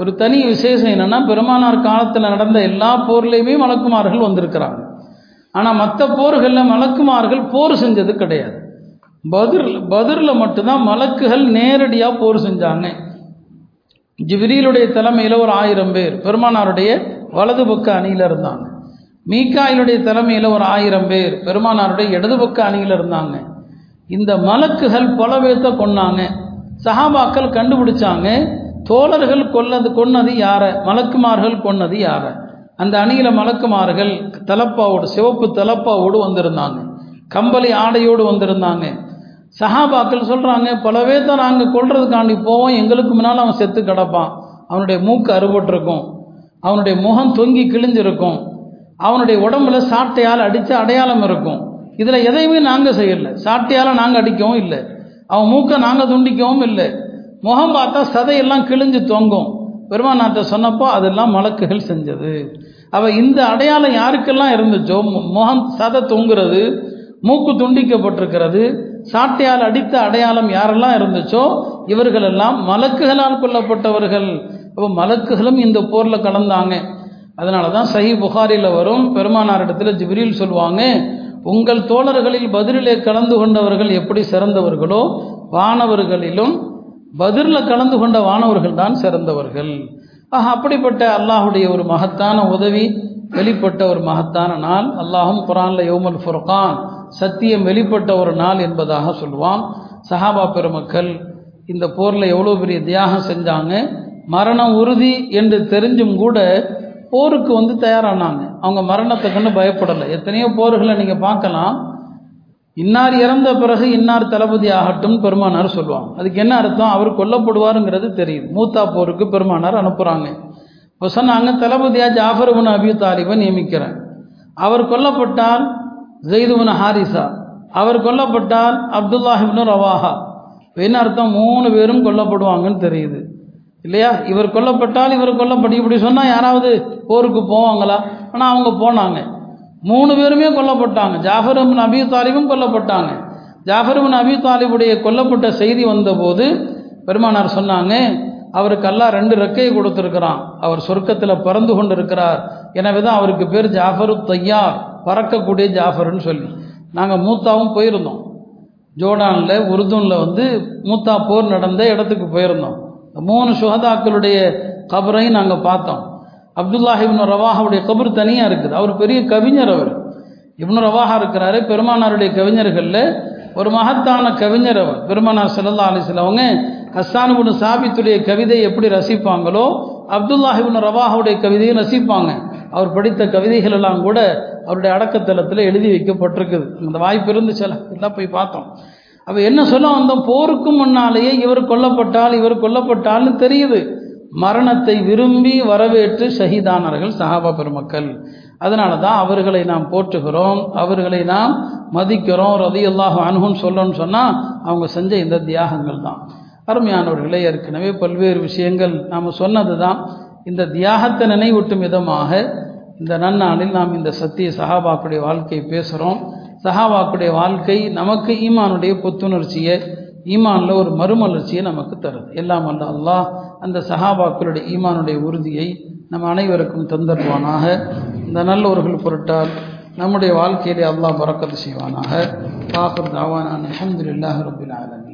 ஒரு தனி விசேஷம் என்னென்னா பெருமானார் காலத்தில் நடந்த எல்லா போர்லேயுமே மலக்குமார்கள் வந்திருக்கிறாங்க. ஆனால் மற்ற போர்களில் மலக்குமார்கள் போர் செஞ்சது கிடையாது. பதிர் பதிரில் மட்டும்தான் மலக்குகள் நேரடியாக போர் செஞ்சாங்க. ஜிப்ரீலுடைய தலைமையில் ஒரு ஆயிரம் பேர் பெருமானாருடைய வலது பக்க அணியில் இருந்தாங்க. மீக்காயிலுடைய தலைமையில் ஒரு ஆயிரம் பேர் பெருமானாருடைய இடது பக்க அணியில் இருந்தாங்க. இந்த மலக்குகள் பல பேர்த்த கொன்னாங்க. சஹாபாக்கள் கண்டுபிடிச்சாங்க தோழர்கள் கொல்லது கொன்னது யாரை? மலக்குமார்கள் கொன்னது யாரை? அந்த அணியில மலக்குமார்கள் தலப்பாவோடு சிவப்பு தலப்பாவோடு வந்திருந்தாங்க. கம்பளி ஆடையோடு வந்திருந்தாங்க. சஹாபாக்கள் சொல்றாங்க பல தான் நாங்கள் கொள்றதுக்காண்டி போவோம். எங்களுக்கு முன்னால் அவன் செத்து கிடப்பான். அவனுடைய மூக்கு அறுபட்டிருக்கும். அவனுடைய முகம் தொங்கி கிழிஞ்சிருக்கும். அவனுடைய உடம்புல சாட்டையால் அடித்த அடையாளம் இருக்கும். இதில் எதையுமே நாங்கள் செய்யலை. சாட்டையால் நாங்கள் அடிக்கவும் இல்லை. அவன் மூக்கை நாங்கள் துண்டிக்கவும் இல்லை. முகம் பார்த்தா சதையெல்லாம் கிழிஞ்சு தொங்கும். பெருமாநாத்தை சொன்னப்போ அதெல்லாம் மலக்குகள் செஞ்சது. அவள் இந்த அடையாளம் யாருக்கெல்லாம் இருந்துச்சோ முகம் சதை தொங்குறது மூக்கு துண்டிக்கப்பட்டிருக்கிறது சாட்டையால் அடித்த அடையாளம் யாரெல்லாம் இருந்துச்சோ இவர்கள் எல்லாம் மலக்குகளால் கொல்லப்பட்டவர்கள். அப்போ மலக்குகளும் இந்த போரில் கலந்தாங்க. அதனால தான் சஹி புகாரில் வரும் பெருமானார் இடத்துல ஜிப்ரில் சொல்லுவாங்க உங்கள் தோழர்களில் பதிலிலே கலந்து கொண்டவர்கள் எப்படி சிறந்தவர்களோ வானவர்களிலும் பதிரில் கலந்து கொண்ட வானவர்கள் தான் சிறந்தவர்கள். ஆக அப்படிப்பட்ட அல்லாஹுடைய ஒரு மகத்தான உதவி வெளிப்பட்ட ஒரு மகத்தான நாள். அல்லாஹும் குரான்ல யோமல் ஃபுர்கான் சத்தியம் வெளிப்பட்ட ஒரு நாள் என்பதாக சொல்லுவான் சஹாபா பெருமக்கள் இந்த போரில் எவ்வளோ பெரிய தியாகம் செஞ்சாங்க? மரணம் உறுதி என்று தெரிஞ்சும் கூட போருக்கு வந்து தயாரானாங்க. அவங்க மரணத்துக்குன்னு பயப்படலை. எத்தனையோ போர்களை நீங்கள் பார்க்கலாம். இன்னார் இறந்த பிறகு இன்னார் தளபதி ஆகட்டும் பெருமானார் சொல்லுவாங்க. அதுக்கு என்ன அர்த்தம்? அவர் கொல்லப்படுவாருங்கிறது தெரியுது. மூத்தா போருக்கு பெருமானார் அனுப்புகிறாங்க இப்போ சொன்னாங்க தளபதியா ஜாஃபர்புன் அபி தாலிபை நியமிக்கிறேன். அவர் கொல்லப்பட்டால் ஜெய்துபுன் ஹாரிசா. அவர் கொல்லப்பட்டால் அப்துல்லாஹிப்னு ரவாஹா. என்ன அர்த்தம்? மூணு பேரும் கொல்லப்படுவாங்கன்னு தெரியுது. இல்லையா? இவர் கொல்லப்பட்டால் இவர் கொல்லப்பட்டு இப்படி சொன்னால் யாராவது போருக்கு போவாங்களா? ஆனால் அவங்க போனாங்க. மூணு பேருமே கொல்லப்பட்டாங்க. ஜாஃபரும் பின் அபி தாலிபும் கொல்லப்பட்டாங்க. ஜாஃபரும் பின் அபி தாலிபுடைய கொல்லப்பட்ட செய்தி வந்தபோது பெருமானார் சொன்னாங்க அவருக்கு அல்லா ரெண்டு ரெக்கையை கொடுத்துருக்கிறான். அவர் சொர்க்கத்தில் பறந்து கொண்டு இருக்கிறார் எனவே தான் அவருக்கு பேர் ஜாஃபரு தையார் பறக்கக்கூடிய ஜாஃபர்னு சொல்லி. நாங்கள் மூத்தாவும் போயிருந்தோம். ஜோர்டானில் உருதுனில் வந்து மூத்தா போர் நடந்த இடத்துக்கு போயிருந்தோம். மூணு சுகதாக்களுடைய கபரையும் நாங்கள் பார்த்தோம். அப்துல்லாஹ் இப்னு ரவாஹாவுடைய கபர் தனியாக இருக்குது. அவர் பெரிய கவிஞர் அவர். இப்னு ரவாஹா இருக்கிறாரு பெருமானாருடைய கவிஞர்களில் ஒரு மகத்தான கவிஞர் அவர். பெருமானார் செல்லல்லா அலிஸ்ல அவங்க ஹஸ்தானுபுன் சாபித்துடைய கவிதை எப்படி ரசிப்பாங்களோ அப்துல்லாஹிபின் ரவாஹுடைய கவிதையும் ரசிப்பாங்க. அவர் படித்த கவிதைகள் எல்லாம் கூட அவருடைய அடக்கத்தலத்தில் எழுதி வைக்கப்பட்டிருக்குது. அந்த வாய்ப்பு இருந்துச்சுல எல்லாம் போய் பார்த்தோம். அப்போ என்ன சொல்ல வந்தோம்? போருக்கு முன்னாலேயே இவர் கொல்லப்பட்டால் இவர் கொல்லப்பட்டால்னு தெரியுது. மரணத்தை விரும்பி வரவேற்று ஷஹீதானார்கள் சஹாபா பெருமக்கள். அதனால தான் அவர்களை நாம் போற்றுகிறோம் அவர்களை நாம் மதிக்கிறோம் ரதியல்லாக அணுகுன்னு சொல்லணும்னு சொன்னால் அவங்க செஞ்ச இந்த தியாகங்கள் தான். அருமையானவர்களே ஏற்கனவே பல்வேறு விஷயங்கள் நாம் சொன்னது தான் இந்த தியாகத்தை நினைவூட்டும் விதமாக இந்த நன்னாளில் நாம் இந்த சத்திய சஹாபாக்குடைய வாழ்க்கையை பேசுகிறோம் சஹாபாக்குடைய வாழ்க்கை நமக்கு ஈமானுடைய புத்துணர்ச்சியை ஈமானில் ஒரு மறுமலர்ச்சியை நமக்கு தருது. எல்லாம் அல்ல அல்லாஹ் அந்த சஹாபாக்களுடைய ஈமானுடைய உறுதியை நம் அனைவருக்கும் தந்தருவானாக. இந்த நல்லவர்கள் பொருட்டால் நம்முடைய வாழ்க்கையிலே அல்லாஹ் பறக்கத்து செய்வானாக. காஃபர் தாவானான் அஹமதுல்லாஹ் ரபுல் ஆலமி